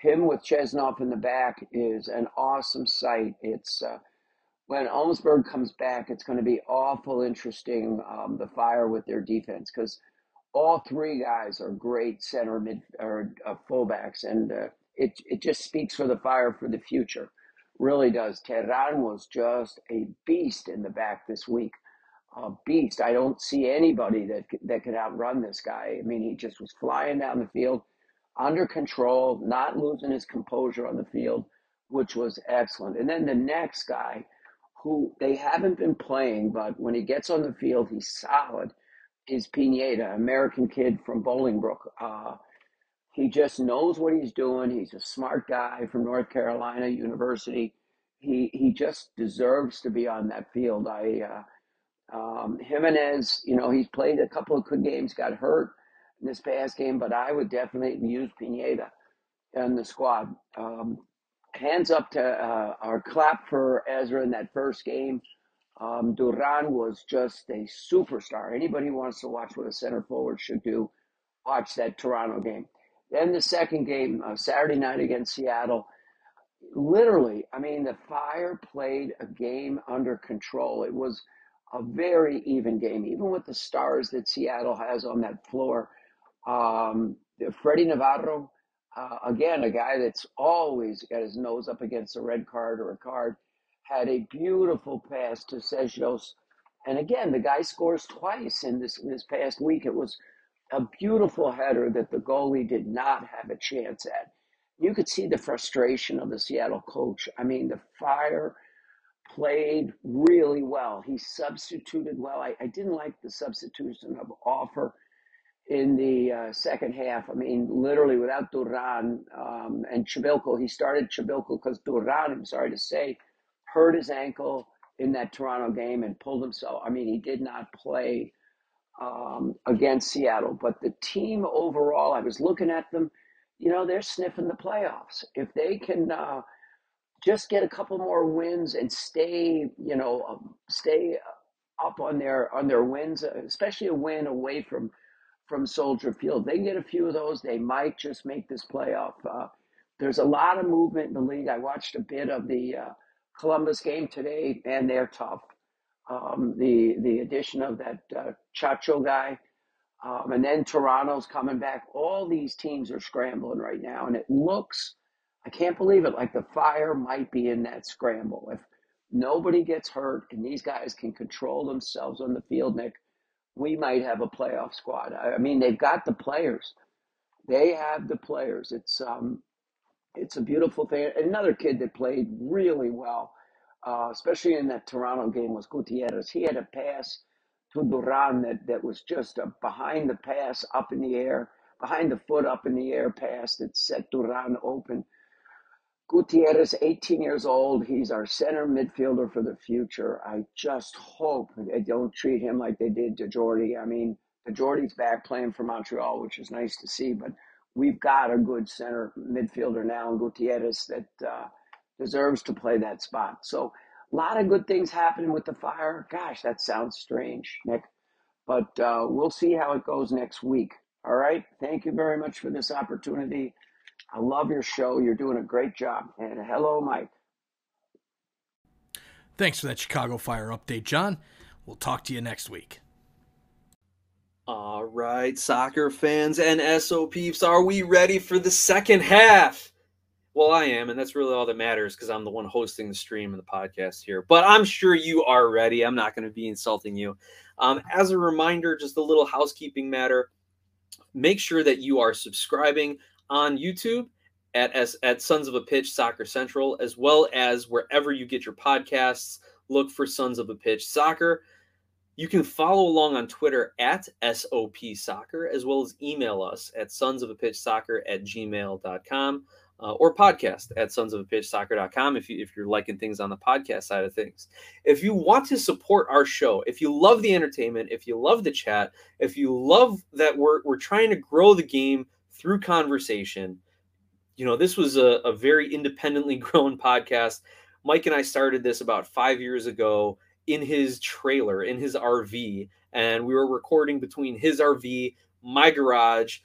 Speaker 3: Him with Chesnov in the back is an awesome sight. It's uh, when Omsberg comes back, it's going to be awful interesting um, the fire with their defense because all three guys are great center mid or uh, fullbacks, and uh, it it just speaks for the fire for the future. Really does. Terán was just a beast in the back this week. A beast. I don't see anybody that that could outrun this guy. I mean, he just was flying down the field, under control, not losing his composure on the field, which was excellent. And then the next guy, who they haven't been playing, but when he gets on the field, he's solid is Pineda, American kid from Bolingbrook. Uh, he just knows what he's doing. He's a smart guy from North Carolina University. He he just deserves to be on that field. I uh, um, Giménez, you know, he's played a couple of good games, got hurt in this past game, but I would definitely use Pineda in the squad. Um, hands up to uh, our clap for Ezra in that first game. Um, Duran was just a superstar. Anybody who wants to watch what a center forward should do, watch that Toronto game. Then the second game, uh, Saturday night against Seattle. Literally, I mean, the Fire played a game under control. It was a very even game, even with the stars that Seattle has on that floor. Um, Freddie Navarro, uh, again, a guy that's always got his nose up against a red card or a card had a beautiful pass to Czichos. And again, the guy scores twice in this in this past week. It was a beautiful header that the goalie did not have a chance at. You could see the frustration of the Seattle coach. I mean, the fire played really well. He substituted well. I, I didn't like the substitution of offer in the uh, second half. I mean, literally without Duran um, and Przybyłko, he started Przybyłko because Duran, I'm sorry to say, hurt his ankle in that Toronto game and pulled himself. I mean, he did not play um, against Seattle, but the team overall, I was looking at them, you know, they're sniffing the playoffs. If they can uh, just get a couple more wins and stay, you know, um, stay up on their on their wins, especially a win away from from Soldier Field, they get a few of those. They might just make this playoff. Uh, there's a lot of movement in the league. I watched a bit of the uh, Columbus game today, and they're tough. Um, the the addition of that uh, Cucho guy, um, and then Toronto's coming back. All these teams are scrambling right now, and it looks, I can't believe it, like the Fire might be in that scramble. If nobody gets hurt and these guys can control themselves on the field, Nick, we might have a playoff squad. I, I mean, they've got the players. They have the players. It's um, it's a beautiful thing. Another kid that played really well, uh, especially in that Toronto game, was Gutierrez. He had a pass to Duran that, that was just a behind the pass up in the air, behind the foot up in the air pass that set Duran open. Gutierrez, 18 years old. He's our center midfielder for the future. I just hope they don't treat him like they did to Jordy. I mean, Jordy's back playing for Montreal, which is nice to see, but we've got a good center midfielder now in Gutierrez that uh, deserves to play that spot. So a lot of good things happening with the Fire. Gosh, that sounds strange, Nick, but uh, we'll see how it goes next week. All right. Thank you very much for this opportunity. I love your show. You're doing a great job. And hello, Mike.
Speaker 2: Thanks for that Chicago Fire update, John. We'll talk to you next week.
Speaker 1: All right, soccer fans and SOPs, are we ready for the second half? Well, I am, and that's really all that matters because I'm the one hosting the stream and the podcast here. But I'm sure you are ready. I'm not going to be insulting you. Um, as a reminder, just a little housekeeping matter make sure that you are subscribing on YouTube at, at Sons of a Pitch Soccer Central, as well as wherever you get your podcasts. Look for Sons of a Pitch Soccer. You can follow along on Twitter at SOP Soccer, as well as email us at sons of a pitch soccer at gmail.com uh, or podcast at sons of a pitch soccer.com if, you, if you're liking things on the podcast side of things. If you want to support our show, if you love the entertainment, if you love the chat, if you love that we're, we're trying to grow the game through conversation. You know, this was a, a very independently (laughs) grown podcast. Mike and I started this about five years ago in his trailer, in his RV, and we were recording between his RV, my garage,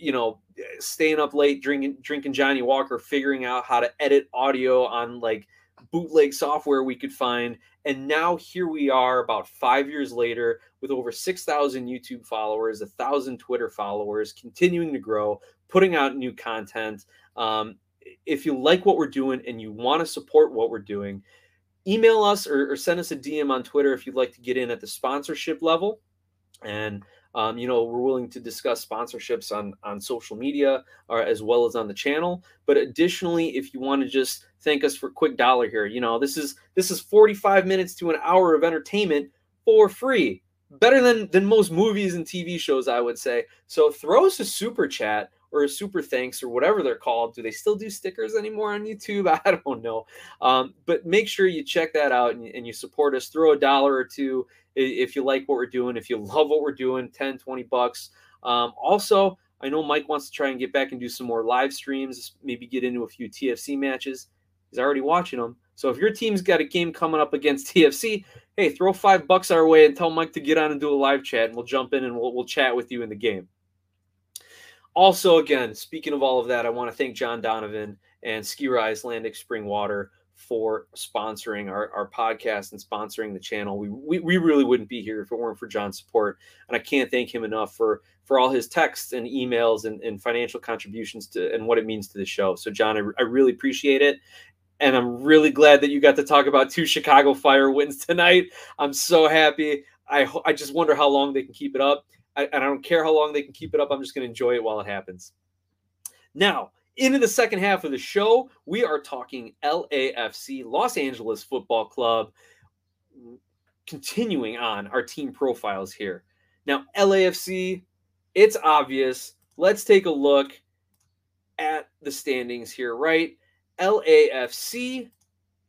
Speaker 1: you know, staying up late drinking drinking Johnnie Walker, figuring out how to edit audio on like bootleg software we could find. And now here we are about five years later with over 6,000 YouTube followers, a thousand Twitter followers, continuing to grow, putting out new content. Um, if you like what we're doing and you want to support what we're doing, email us or, or, send us a DM on Twitter if you'd like to get in at the sponsorship level. And um, you know, we're willing to discuss sponsorships on on social media or as well as on the channel. But additionally, if you want to just thank us for a quick dollar here, you know, this is this is 45 minutes to an hour of entertainment for free. Better than than most movies and TV shows, I would say. So throw us a super chat or a super thanks or whatever they're called. Do they still do stickers anymore on YouTube? (laughs) I don't know. Um, but make sure you check that out and, and, you support us. Throw a dollar or two if you like what we're doing. If you (laughs) love what we're doing, 10, 20 bucks. Um, also, I know Mike wants to try and get back and do some more live streams, maybe get into a few TFC matches. He's already watching them. So if your team's got a game coming up against (laughs) TFC, hey, throw five bucks our way and tell Mike to get on and do a live chat, and we'll jump in and we'll, we'll chat with you in the game. Also, again, speaking of all of that, I want to thank John Donovan and Skira Icelandic Spring Water for sponsoring our, our podcast and sponsoring the channel. We, we, we really wouldn't be here if it weren't for John's support. And I can't thank him enough for, for all his texts and emails and, and financial contributions to and what it means to the show. So, John, I, I really appreciate it. And I'm really glad that you got to talk about two Chicago Fire wins tonight. I'm so happy. I, I just wonder how long they can keep it up. I, and I don't care how long they can keep it up. I'm just going to enjoy it while it happens. Now, into the second half of the show, we are talking LAFC, Los Angeles Football Club, continuing on our team profiles here. Now, LAFC, it's obvious. Let's take a look at the standings here, right? LAFC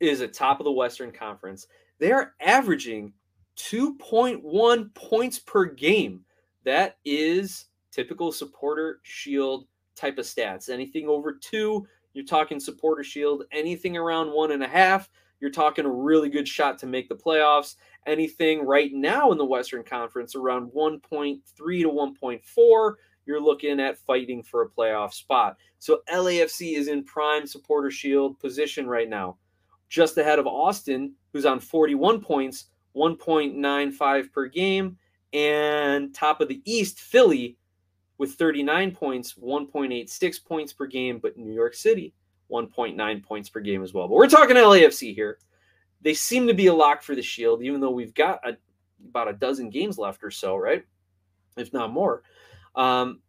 Speaker 1: is at top of the Western Conference. They are averaging 2.1 points per game. That is typical supporter shield type of stats. Anything over two, you're talking supporter shield. Anything around one and a half, you're talking a really good shot to make the playoffs. Anything right now in the Western Conference around 1.3 to 1.4, you're looking at fighting for a playoff spot. So LAFC is in prime supporter shield position right now, just ahead of Austin, who's on 41 points, 1.95 per game. And top of the East, Philly with 39 points, 1.86 points per game, but New York City, 1.9 points per game as well. But we're talking LAFC here. They seem to be a lock for the Shield, even though we've got a, about a dozen games left or so, right? If not more. Um,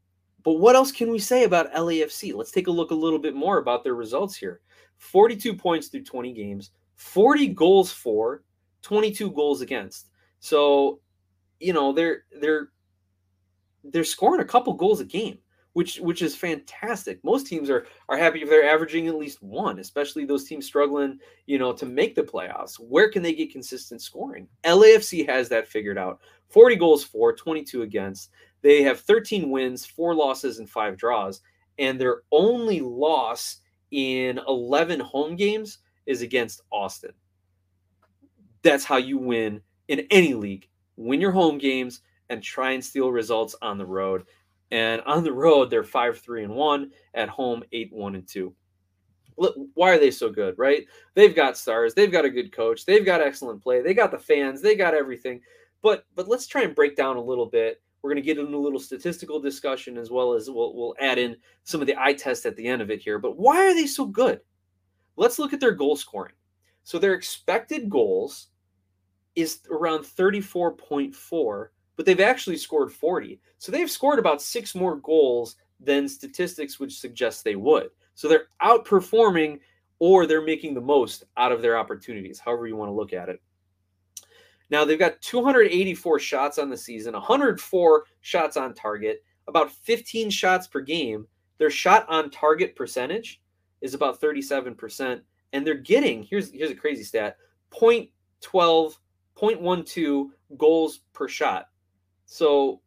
Speaker 1: but what else can we say about LAFC? Let's take a look a little bit more about their results here 42 points through 20 games, 40 goals for, 22 goals against. So you know they're they're they're scoring a couple goals a game which which is fantastic. Most teams are are happy if they're averaging at least one especially those teams struggling you know to make the playoffs. Where can they get consistent scoring? Lafc has that figured out. 40 goals for 22 against. They have 13 wins four losses and five draws. And their only loss in 11 home games is against austin. That's how you win in any league. Win your home games, and try and steal results on the road. And on the road, they're 5 3 and 1, at home, 8 1 and 2. Why are they so good, right? They've got stars, they've got a good coach, they've got excellent play, they got the fans, they got everything. But but let's try and break down a little bit. We're going to get into a little statistical discussion as well as we'll, we'll add in some of the eye test at the end of it here. But why are they so good? Let's look at their goal scoring. So their expected goals is around 34.4, but they've actually scored 40. So they've scored about six more goals than statistics would suggest they would. So they're outperforming or they're making the most out of their opportunities, however you want to look at it. Now they've got 284 shots on the season, 104 shots on target, about 15 shots per game. Their shot on target percentage is about 37%. And they're getting, here's here's a crazy stat, 0.12 0.12 goals per shot. So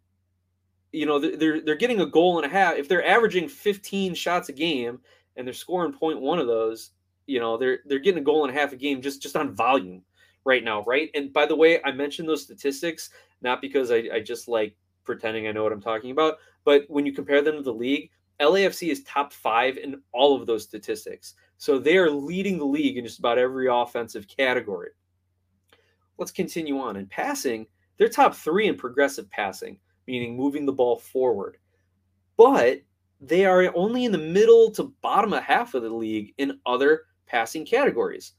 Speaker 1: you know, they're they're getting a goal and a half. If they're averaging 15 shots a game and they're scoring point one of those, you know, they're they're getting a goal and a half a game just just on volume right now, right? And by the way, I mentioned those statistics not because I, I just like pretending I know what I'm talking about, but when you compare them to the league, LAFC is top five in all of those statistics. So they are leading the league in just about every offensive category. Let's continue on. In passing, they're top three in progressive passing, meaning moving the ball forward. But they are only in the middle to bottom of half of the league in other passing categories.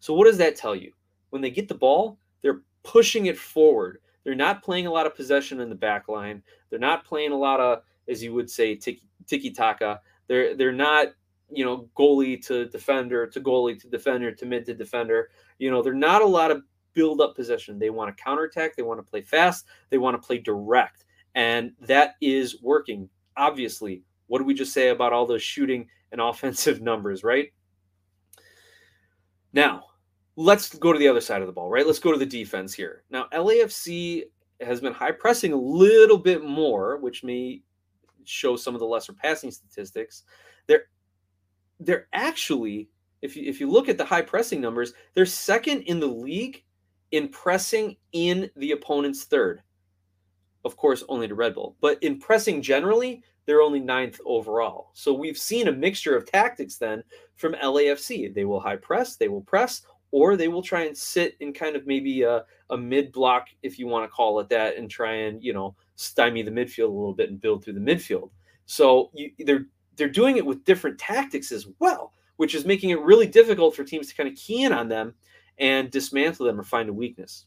Speaker 1: So, what does that tell you? When they get the ball, they're pushing it forward. They're not playing a lot of possession in the back line. They're not playing a lot of, as you would say, tiki taka. They're they're not you know, goalie to defender to goalie to defender to mid to defender. You know, they're not a lot of build up possession. They want to counterattack, they want to play fast, they want to play direct. And that is working. Obviously, what did we just say about all those shooting and (laughs) offensive numbers, right? Now, let's go to the other side of the ball, right? Let's go to the defense here. Now, LAFC has been high pressing a little bit more, which may show some of the lesser passing statistics. They're they're actually, if you if you look at the high pressing numbers, they're second in the league in pressing in the opponent's third. Of course, only to Red Bull, but in pressing generally, they're only ninth overall. So we've seen a mixture of tactics then from LAFC. They will high press, they will press, or they will try and sit in kind of maybe a, a mid block, if you want to call it that, and try and you know stymie the midfield a little bit and build through the midfield. So you, they're they're doing it with different tactics as well, which is making it really difficult for teams to kind of key in on them and dismantle them or find a weakness.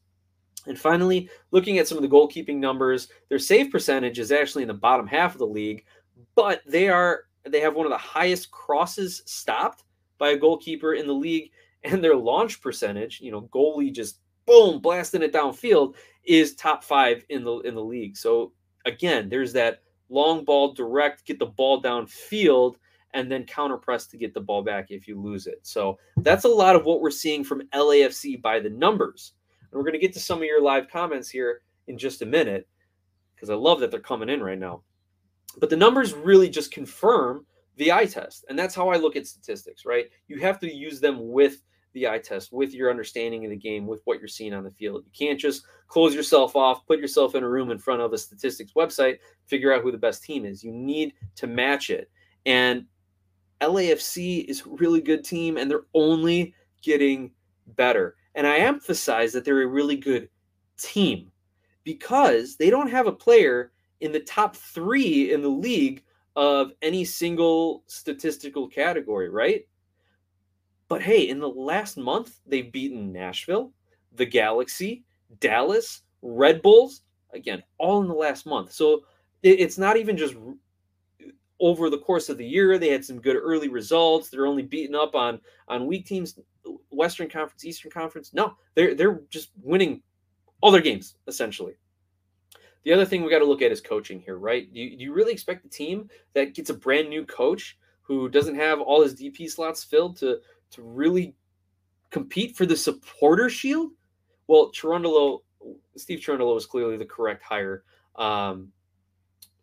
Speaker 1: And finally, looking at some of the goalkeeping numbers, their save percentage is actually in the bottom half of the league, but they are they have one of the highest crosses stopped by a goalkeeper in the league, and their launch percentage, you know, goalie just boom blasting it downfield, is top five in the in the league. So again, there's that long ball direct, get the ball downfield, and then counter press to get the ball back if you lose it. So that's a lot of what we're seeing from LAFC by the numbers. And we're going to get to some of your live comments here in just a minute because I love that they're coming in right now. But the numbers really just confirm the eye test. And that's how I look at statistics, right? You have to use them with the eye test with your understanding of the game, with what you're seeing on the field. You can't just close yourself off, put yourself in a room in front of a statistics website, figure out who the best team is. You need to match it. And LAFC is a really good team, and they're only getting better. And I emphasize that they're a really good team because they don't have a player in the top three in the league of any single statistical category, right? But hey, in the last month, they've beaten Nashville, the Galaxy, Dallas, Red Bulls, again, all in the last month. So it's not even just over the course of the year. They had some good early results. They're only beating up on on weak teams, Western Conference, Eastern Conference. No, they're they're just winning all their games essentially. The other thing we got to look at is coaching here, right? Do you, you really expect a team that gets a brand new coach who doesn't have all his DP slots filled to to really compete for the supporter shield? Well, Cherundolo, Steve Cherundolo was clearly the correct hire um,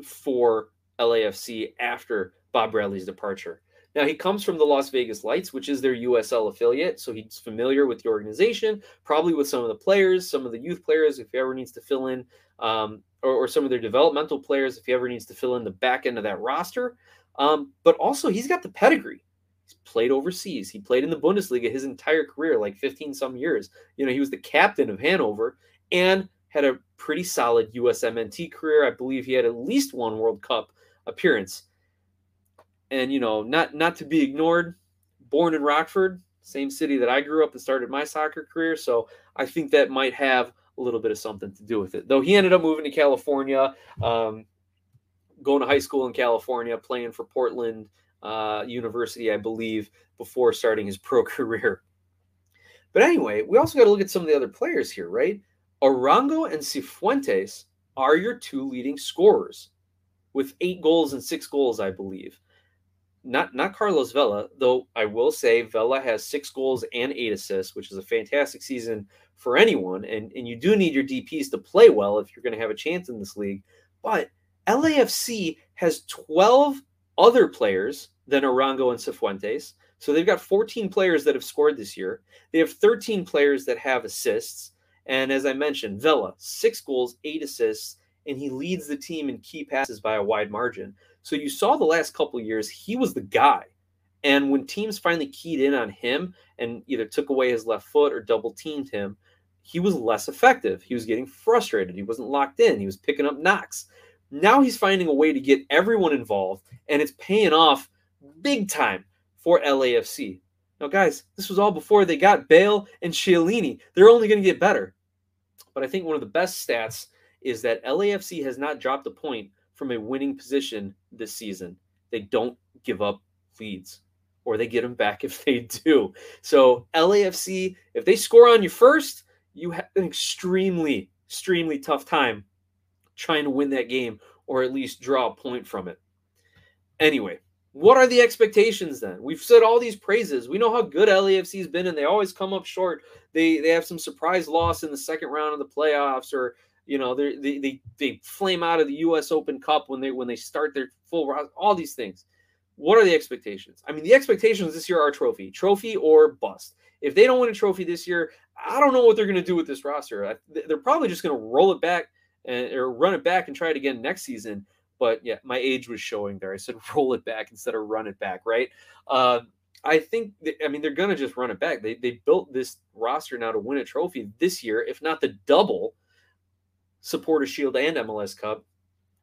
Speaker 1: for LAFC after Bob Bradley's departure. Now, he comes from the Las Vegas Lights, which is their USL affiliate. So he's familiar with the organization, probably with some of the players, some of the youth players, if he ever needs to fill in, um, or, or, some of their developmental players, if he ever needs to fill in the back end of that roster. Um, but also, he's got the pedigree. He's played overseas. He played in the Bundesliga his entire career, like 15 some years. You know, he was the captain of Hanover and had a pretty solid USMNT career. I believe he had at least one World Cup appearance. And you know, not not to be ignored, born in Rockford, same city that I grew up and started my soccer career, so I think that might have a little bit of something to do with it. Though he ended up moving to California, um, going to high school in California, playing for Portland uh, University, I believe, before starting his (laughs) pro career. But anyway, we also got to look at some of the other players here, right? Arango and Cifuentes are your two leading scorers with eight goals and six goals, I believe. Not not Carlos Vela, though I will say Vela has six goals and eight assists, which is a fantastic season for anyone. And, and you do need your DPs to play well if you're going to have a chance in this league. But LAFC has 12 other players than Arango and Cifuentes. So they've got 14 players that have scored this year. They have 13 players that have assists. And as I mentioned, Vela, six goals, eight assists, and he leads the team in key passes by a wide margin. So you saw the last couple years, he was the guy. And when teams finally keyed in on him and either took away his left foot or double teamed him, he was less effective. He was getting frustrated. He wasn't locked in. He was picking up knocks. Now he's finding a way to get everyone involved, and it's paying off big time for LAFC. Now, guys, this was all before they got Bale and Chiellini. They're only going to get better. But I think one of the best stats is that LAFC has not dropped a point from a winning position this season. They don't give up leads, or they get them back (laughs) if they do. So, LAFC, if they score on you first, you have an extremely, extremely tough time trying to win that game or at least draw a point from it. Anyway, what are the expectations then? We've said all these praises. We know how good LAFC's been, and they always come up short. They they have some surprise loss in the second round of the playoffs, or you know they they they flame out of the U.S. Open Cup when they when they start their full. All these things. What are the expectations? I mean, the expectations this year are trophy, trophy or bust. If they don't win a trophy this year, I don't know what they're going to do with this roster. They're probably just going to roll it back and or run it back and try it again next season. But yeah, my age was showing there. I said (laughs) roll it back instead of run it back, right? Uh, I think, I mean, they're going to just run it back. They, they built this roster now to win a trophy this year, if not the double Supporter Shield and MLS Cup,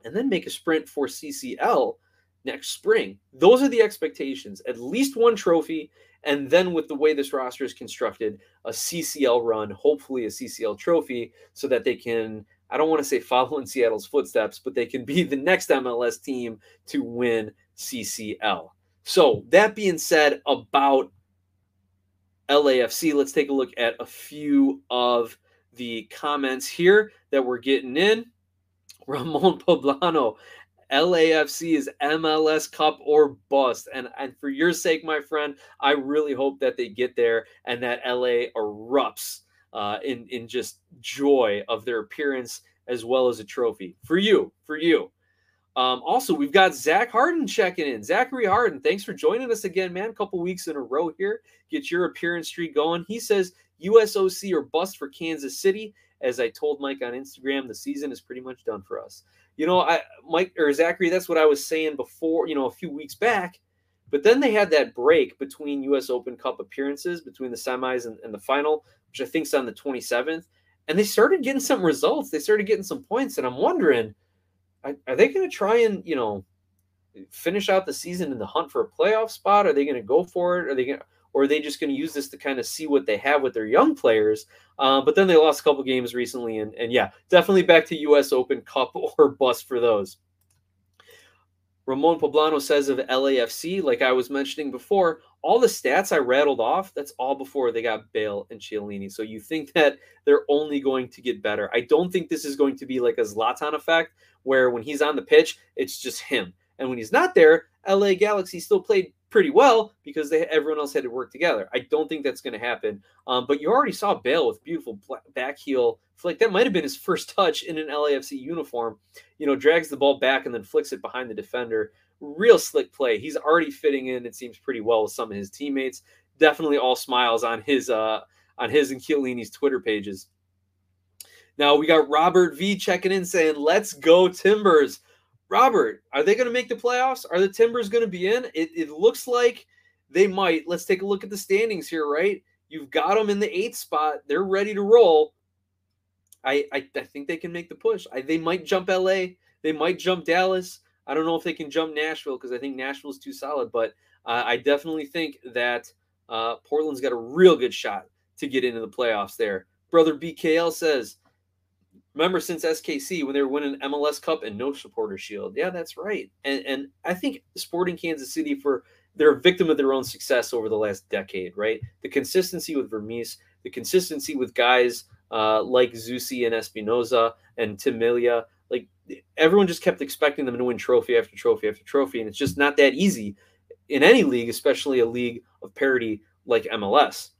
Speaker 1: and then make a sprint for CCL next spring. Those are the expectations. At least one trophy, and then with the way this roster is constructed, a CCL run, hopefully a CCL trophy, so that they can I don't want to say follow in Seattle's footsteps, but they can be the next MLS team to win CCL. So, that being said about LAFC, let's take a look at a few of the comments here that we're getting in. (laughs) Ramon Poblano, LAFC is MLS Cup or bust. And, and for your sake, my friend, I really hope that they get there and that LA erupts uh, in in just joy of their appearance as well as a trophy for you, for you. Um, also, we've got Zach Harden checking in. Zachary Harden, thanks for joining us again, man. A couple weeks in a row here. Get your appearance streak going. He says USOC or bust for Kansas City. As I told Mike on Instagram, the season is pretty much done for us. You know, I Mike or Zachary, that's what I was saying before. You know, a few weeks back. But then they had that break between U.S. Open Cup appearances, between the semis and, and the final, which I think is on the 27th. And they started getting some results. They started getting some points. And I'm wondering, are, are they going to try and, you know, finish out the season in the hunt for a playoff spot? Are they going to go for it? Are they going to, or are they just going to use this to kind of see what they have with their young players? Uh, but then they lost a couple games recently, and, and yeah, definitely back to U.S. Open Cup (laughs) or bust for those. Ramon Poblano says of LAFC, like I was mentioning before, all the stats I rattled off, that's all before they got Bale and Chiellini. So you think that they're only going to get better. I don't think this is going to be like a Zlatan effect where when he's on the pitch, it's just him. And when he's not there, LA Galaxy still played pretty well because they everyone else had to work together. I don't think that's going to happen. Um, but you already saw Bale with beautiful back heel flick. That might have been his first touch in an LAFC uniform. You know, drags the ball back and then flicks it behind the defender. Real slick play. He's already fitting in. It seems pretty well with some of his teammates. Definitely all smiles on his uh, on his and Chiellini's Twitter pages. Now we got Robert V checking in saying, "Let's go Timbers." Robert, are they going to make the playoffs? Are the Timbers going to be in? It, it looks like they might. Let's take a look at the standings here, right? You've got them in the eighth spot. They're ready to roll. I, I, I think they can make the push. I, they might jump LA. They might jump Dallas. I don't know if they can jump Nashville because I think Nashville's too solid, but uh, I definitely think that uh, Portland's got a real good shot to get into the playoffs there. Brother BKL says, Remember since SKC when they were winning MLS Cup and no supporter shield. Yeah, that's right. And and I think Sporting Kansas City for they're a victim of their own success over the last decade, right? The consistency with Vermes, the consistency with guys uh, like Zusi and Espinoza and Tim Melia, like everyone just kept expecting them to win trophy after trophy after trophy, and it's just not that easy in any league, especially a league of parity like MLS.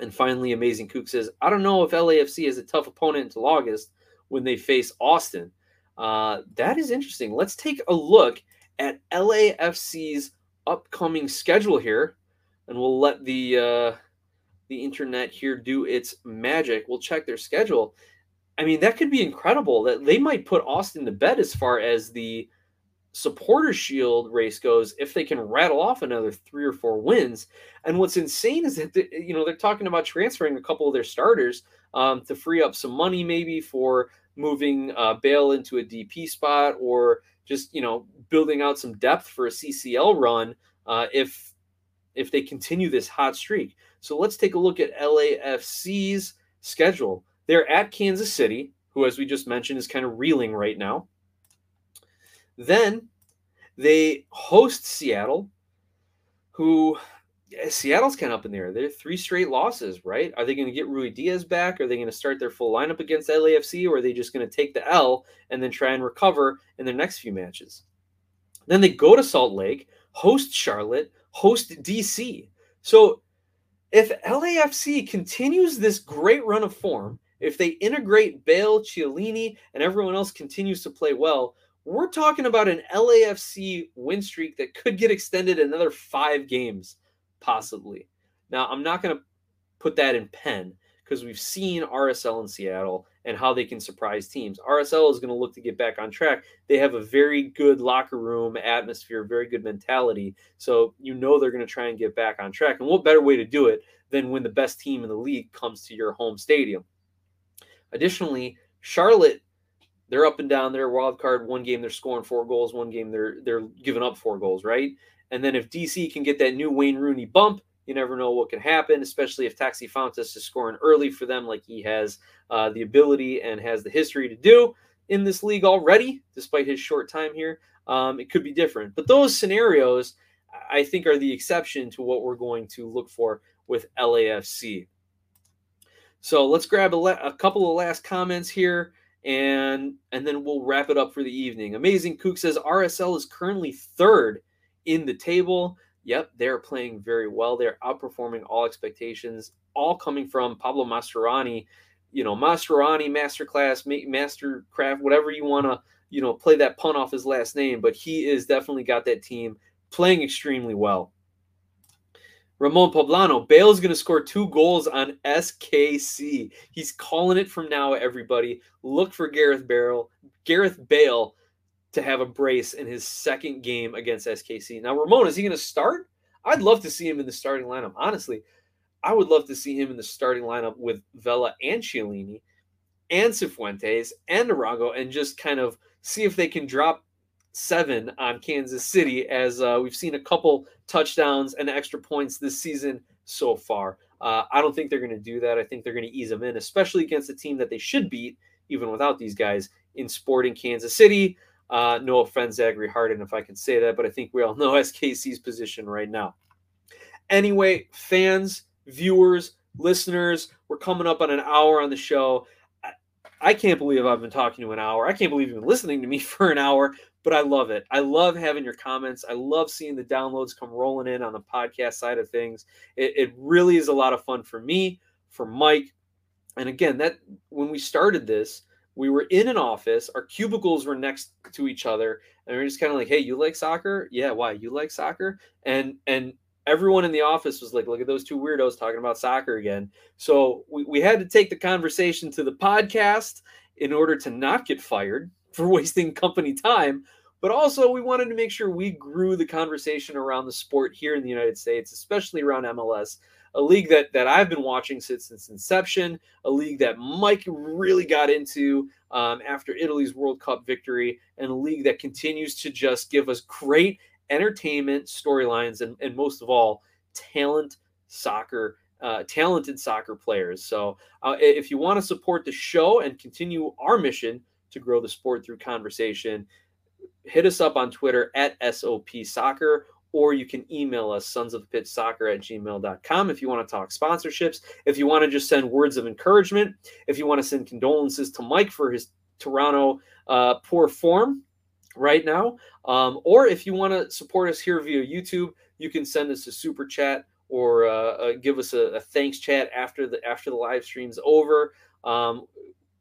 Speaker 1: And finally, Amazing Kook says, I don't know if LAFC is a tough opponent until August, when they face Austin. Uh, that is interesting. Let's take a look at LAFC's upcoming schedule here, and we'll let the uh, the internet here do its magic. We'll check their schedule. I mean, that could be incredible. That they might put Austin to bed as far as the supporter shield race goes if they can rattle off another three or four wins. And what's insane is that you know they're talking about transferring a couple of their starters um, to free up some money, maybe for moving uh, Bale into a DP spot or just you know building out some depth for a CCL run uh, if if they continue this hot streak. So let's take a look at LAFC's schedule. They're at Kansas City, who, as we just mentioned, is kind of reeling right now. Then they host Seattle, who Seattle's kind of up in there. They're three straight losses, right? Are they going to get Ruidiaz back? Are they going to start their full lineup against LAFC, or are they just going to take the L and then try and recover in their next few matches? Then they go to Salt Lake, host Charlotte, host DC. So if LAFC continues this great run of form, if they integrate Bale, Chiellini, and everyone else continues to play well, we're talking about an LAFC win streak that could get extended another five games, possibly. Now, I'm not going to put that in pen because we've seen RSL in Seattle and how they can surprise teams. RSL is going to look to get back on track. They have a very good locker room atmosphere, very good mentality. So you know they're going to try and get back on track. And what better way to do it than when the best team in the league comes to your home stadium? Additionally, Charlotte they're up and down They're Wild card, one game they're scoring four goals, one game they're they're giving up four goals, right? And then if DC can get that new Wayne Rooney bump, you never know what can happen, especially if Taxi Fountas is scoring early for them, like he has uh, the ability and has the history to do in this league already, despite his short time here. Um, it could be different, but those scenarios, I think, are the exception to what we're going to look for with LAFC. So let's grab a, a couple of last comments here and and then we'll wrap it up for the evening. Amazing Kook says RSL is currently third in the table. Yep, they're playing very well. They're outperforming all expectations, all coming from Pablo Mastroeni. You know, Mastroeni, Masterclass, Mastercraft, whatever you want to, you know, play that pun off his last name, but he is definitely got that team playing extremely well. Ramon Poblano, Bale's going to score two goals on SKC. He's calling it from now, everybody. Look for Gareth Bale, Gareth Bale to have a brace in his second game against SKC. Now, Ramon, is he going to start? I'd love to see him in the starting lineup. Honestly, I would love to see him in the starting lineup with Vela and Chiellini and Cifuentes and Arango and just kind of see if they can drop seven on Kansas City, as uh, we've seen a couple touchdowns and extra points this season so far. Uh, I don't think they're going to do that. I think they're going to ease them in, especially against a team that they should beat, even without these guys in Sporting Kansas City. Uh, no offense, Zachary Harden, if I can say that, but I think we all (laughs) know SKC's position right now. Anyway, fans, viewers, listeners, we're coming up on an hour on the show. I can't believe I've been talking to an hour. I can't believe you've been listening to me (laughs) for an hour but I love it. I love having your comments. I love seeing the downloads come rolling in on the podcast side of things. It, it really is a lot of fun for me, for Mike. And again, that when we started this, we were in an office, our cubicles were next to each other, and we are just kind of like, hey, you like soccer? Yeah, why? You like soccer? And and everyone in the office was like, look at those two weirdos talking about soccer again. So we, we had to take the conversation to the podcast in order to not get fired (laughs) for wasting company time, but also we wanted to make sure we grew the conversation around the sport here in the United States, especially around MLS, a league that that I've been watching since its inception, a league that Mike really got into um, after Italy's World Cup victory, and a league that continues to just give us great entertainment, storylines, and, and most of all, talent soccer uh, talented soccer players. So, uh, if you want to support the show and continue our mission to grow the sport through conversation, hit us up on Twitter at SOP Soccer, or you can email us sons of pitch soccer at gmail.com if you want to talk sponsorships, if you want to just send words of encouragement, if you want to send condolences to Mike for his Toronto uh, poor form right now, um, or if you want to support us here via YouTube, you can send us a super chat or uh, uh, give us a, a, thanks chat after the after the live stream's over. Um,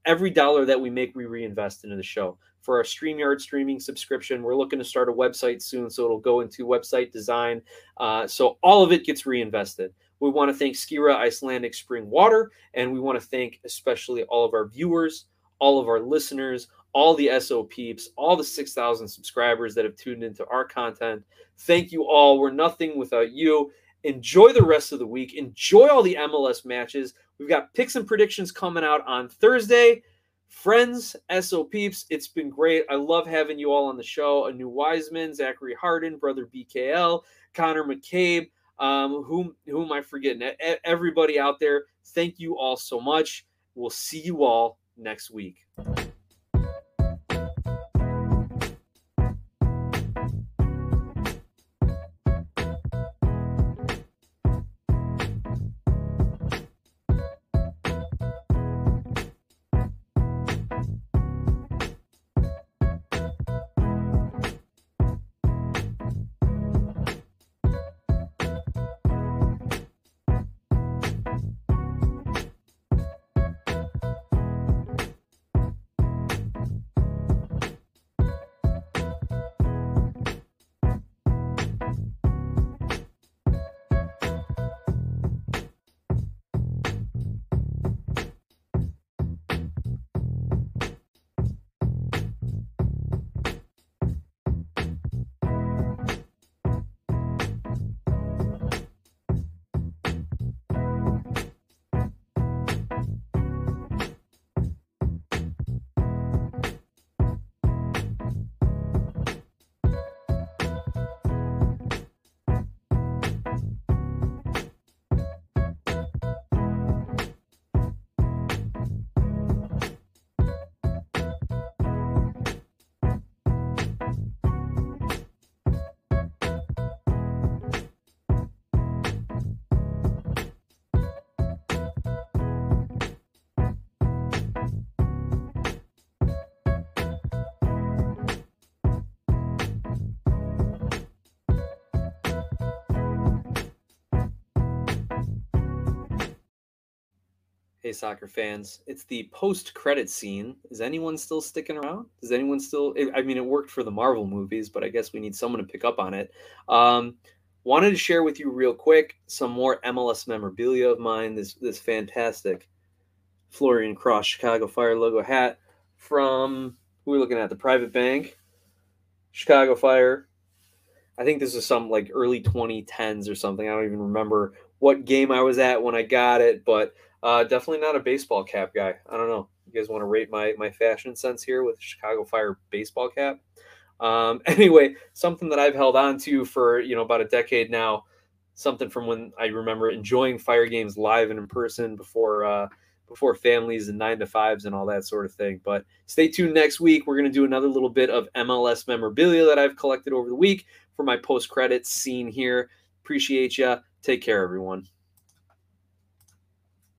Speaker 1: every dollar that we make, we reinvest into the show for our StreamYard streaming subscription. We're looking to start a website soon, so it'll go into website design. Uh, so all of it gets reinvested. We want to thank Skira Icelandic Spring Water, and we want to thank especially all of our viewers, all of our listeners, all the SO peeps, all the 6,000 subscribers that have tuned into our content. Thank you all. We're nothing without you. Enjoy the rest of the week. Enjoy all the MLS matches. We've got picks and predictions coming out on Thursday. Friends, SO peeps, it's been great. I love having you all on the show. A new Wiseman, Zachary Harden, brother BKL, Connor McCabe, um, whom whom am I forgetting. Everybody out there, thank you all so much. We'll see you all next week. Hey, soccer fans, it's the post credit scene. Is anyone still sticking around? Does anyone still? I mean, it worked for the Marvel movies, but I guess we need someone to pick up on it. Um, wanted to share with you real quick some more MLS memorabilia of mine. This this fantastic Florian Cross Chicago Fire logo hat from who are looking at? The Private Bank, Chicago Fire. I think this is some like early 2010s or something. I don't even remember what game I was at when I got it, but uh, definitely not a baseball cap guy. I don't know. You guys want to rate my my fashion sense here with Chicago Fire baseball cap? Um, (laughs) anyway, something that I've held on to for you know about a decade now. Something from when I remember enjoying fire games live and in person before uh, before families and nine to fives and all that sort of thing. But stay tuned next week. We're going to do another little bit of MLS memorabilia that I've collected over the week for my post credits scene here. Appreciate you. Take care, everyone.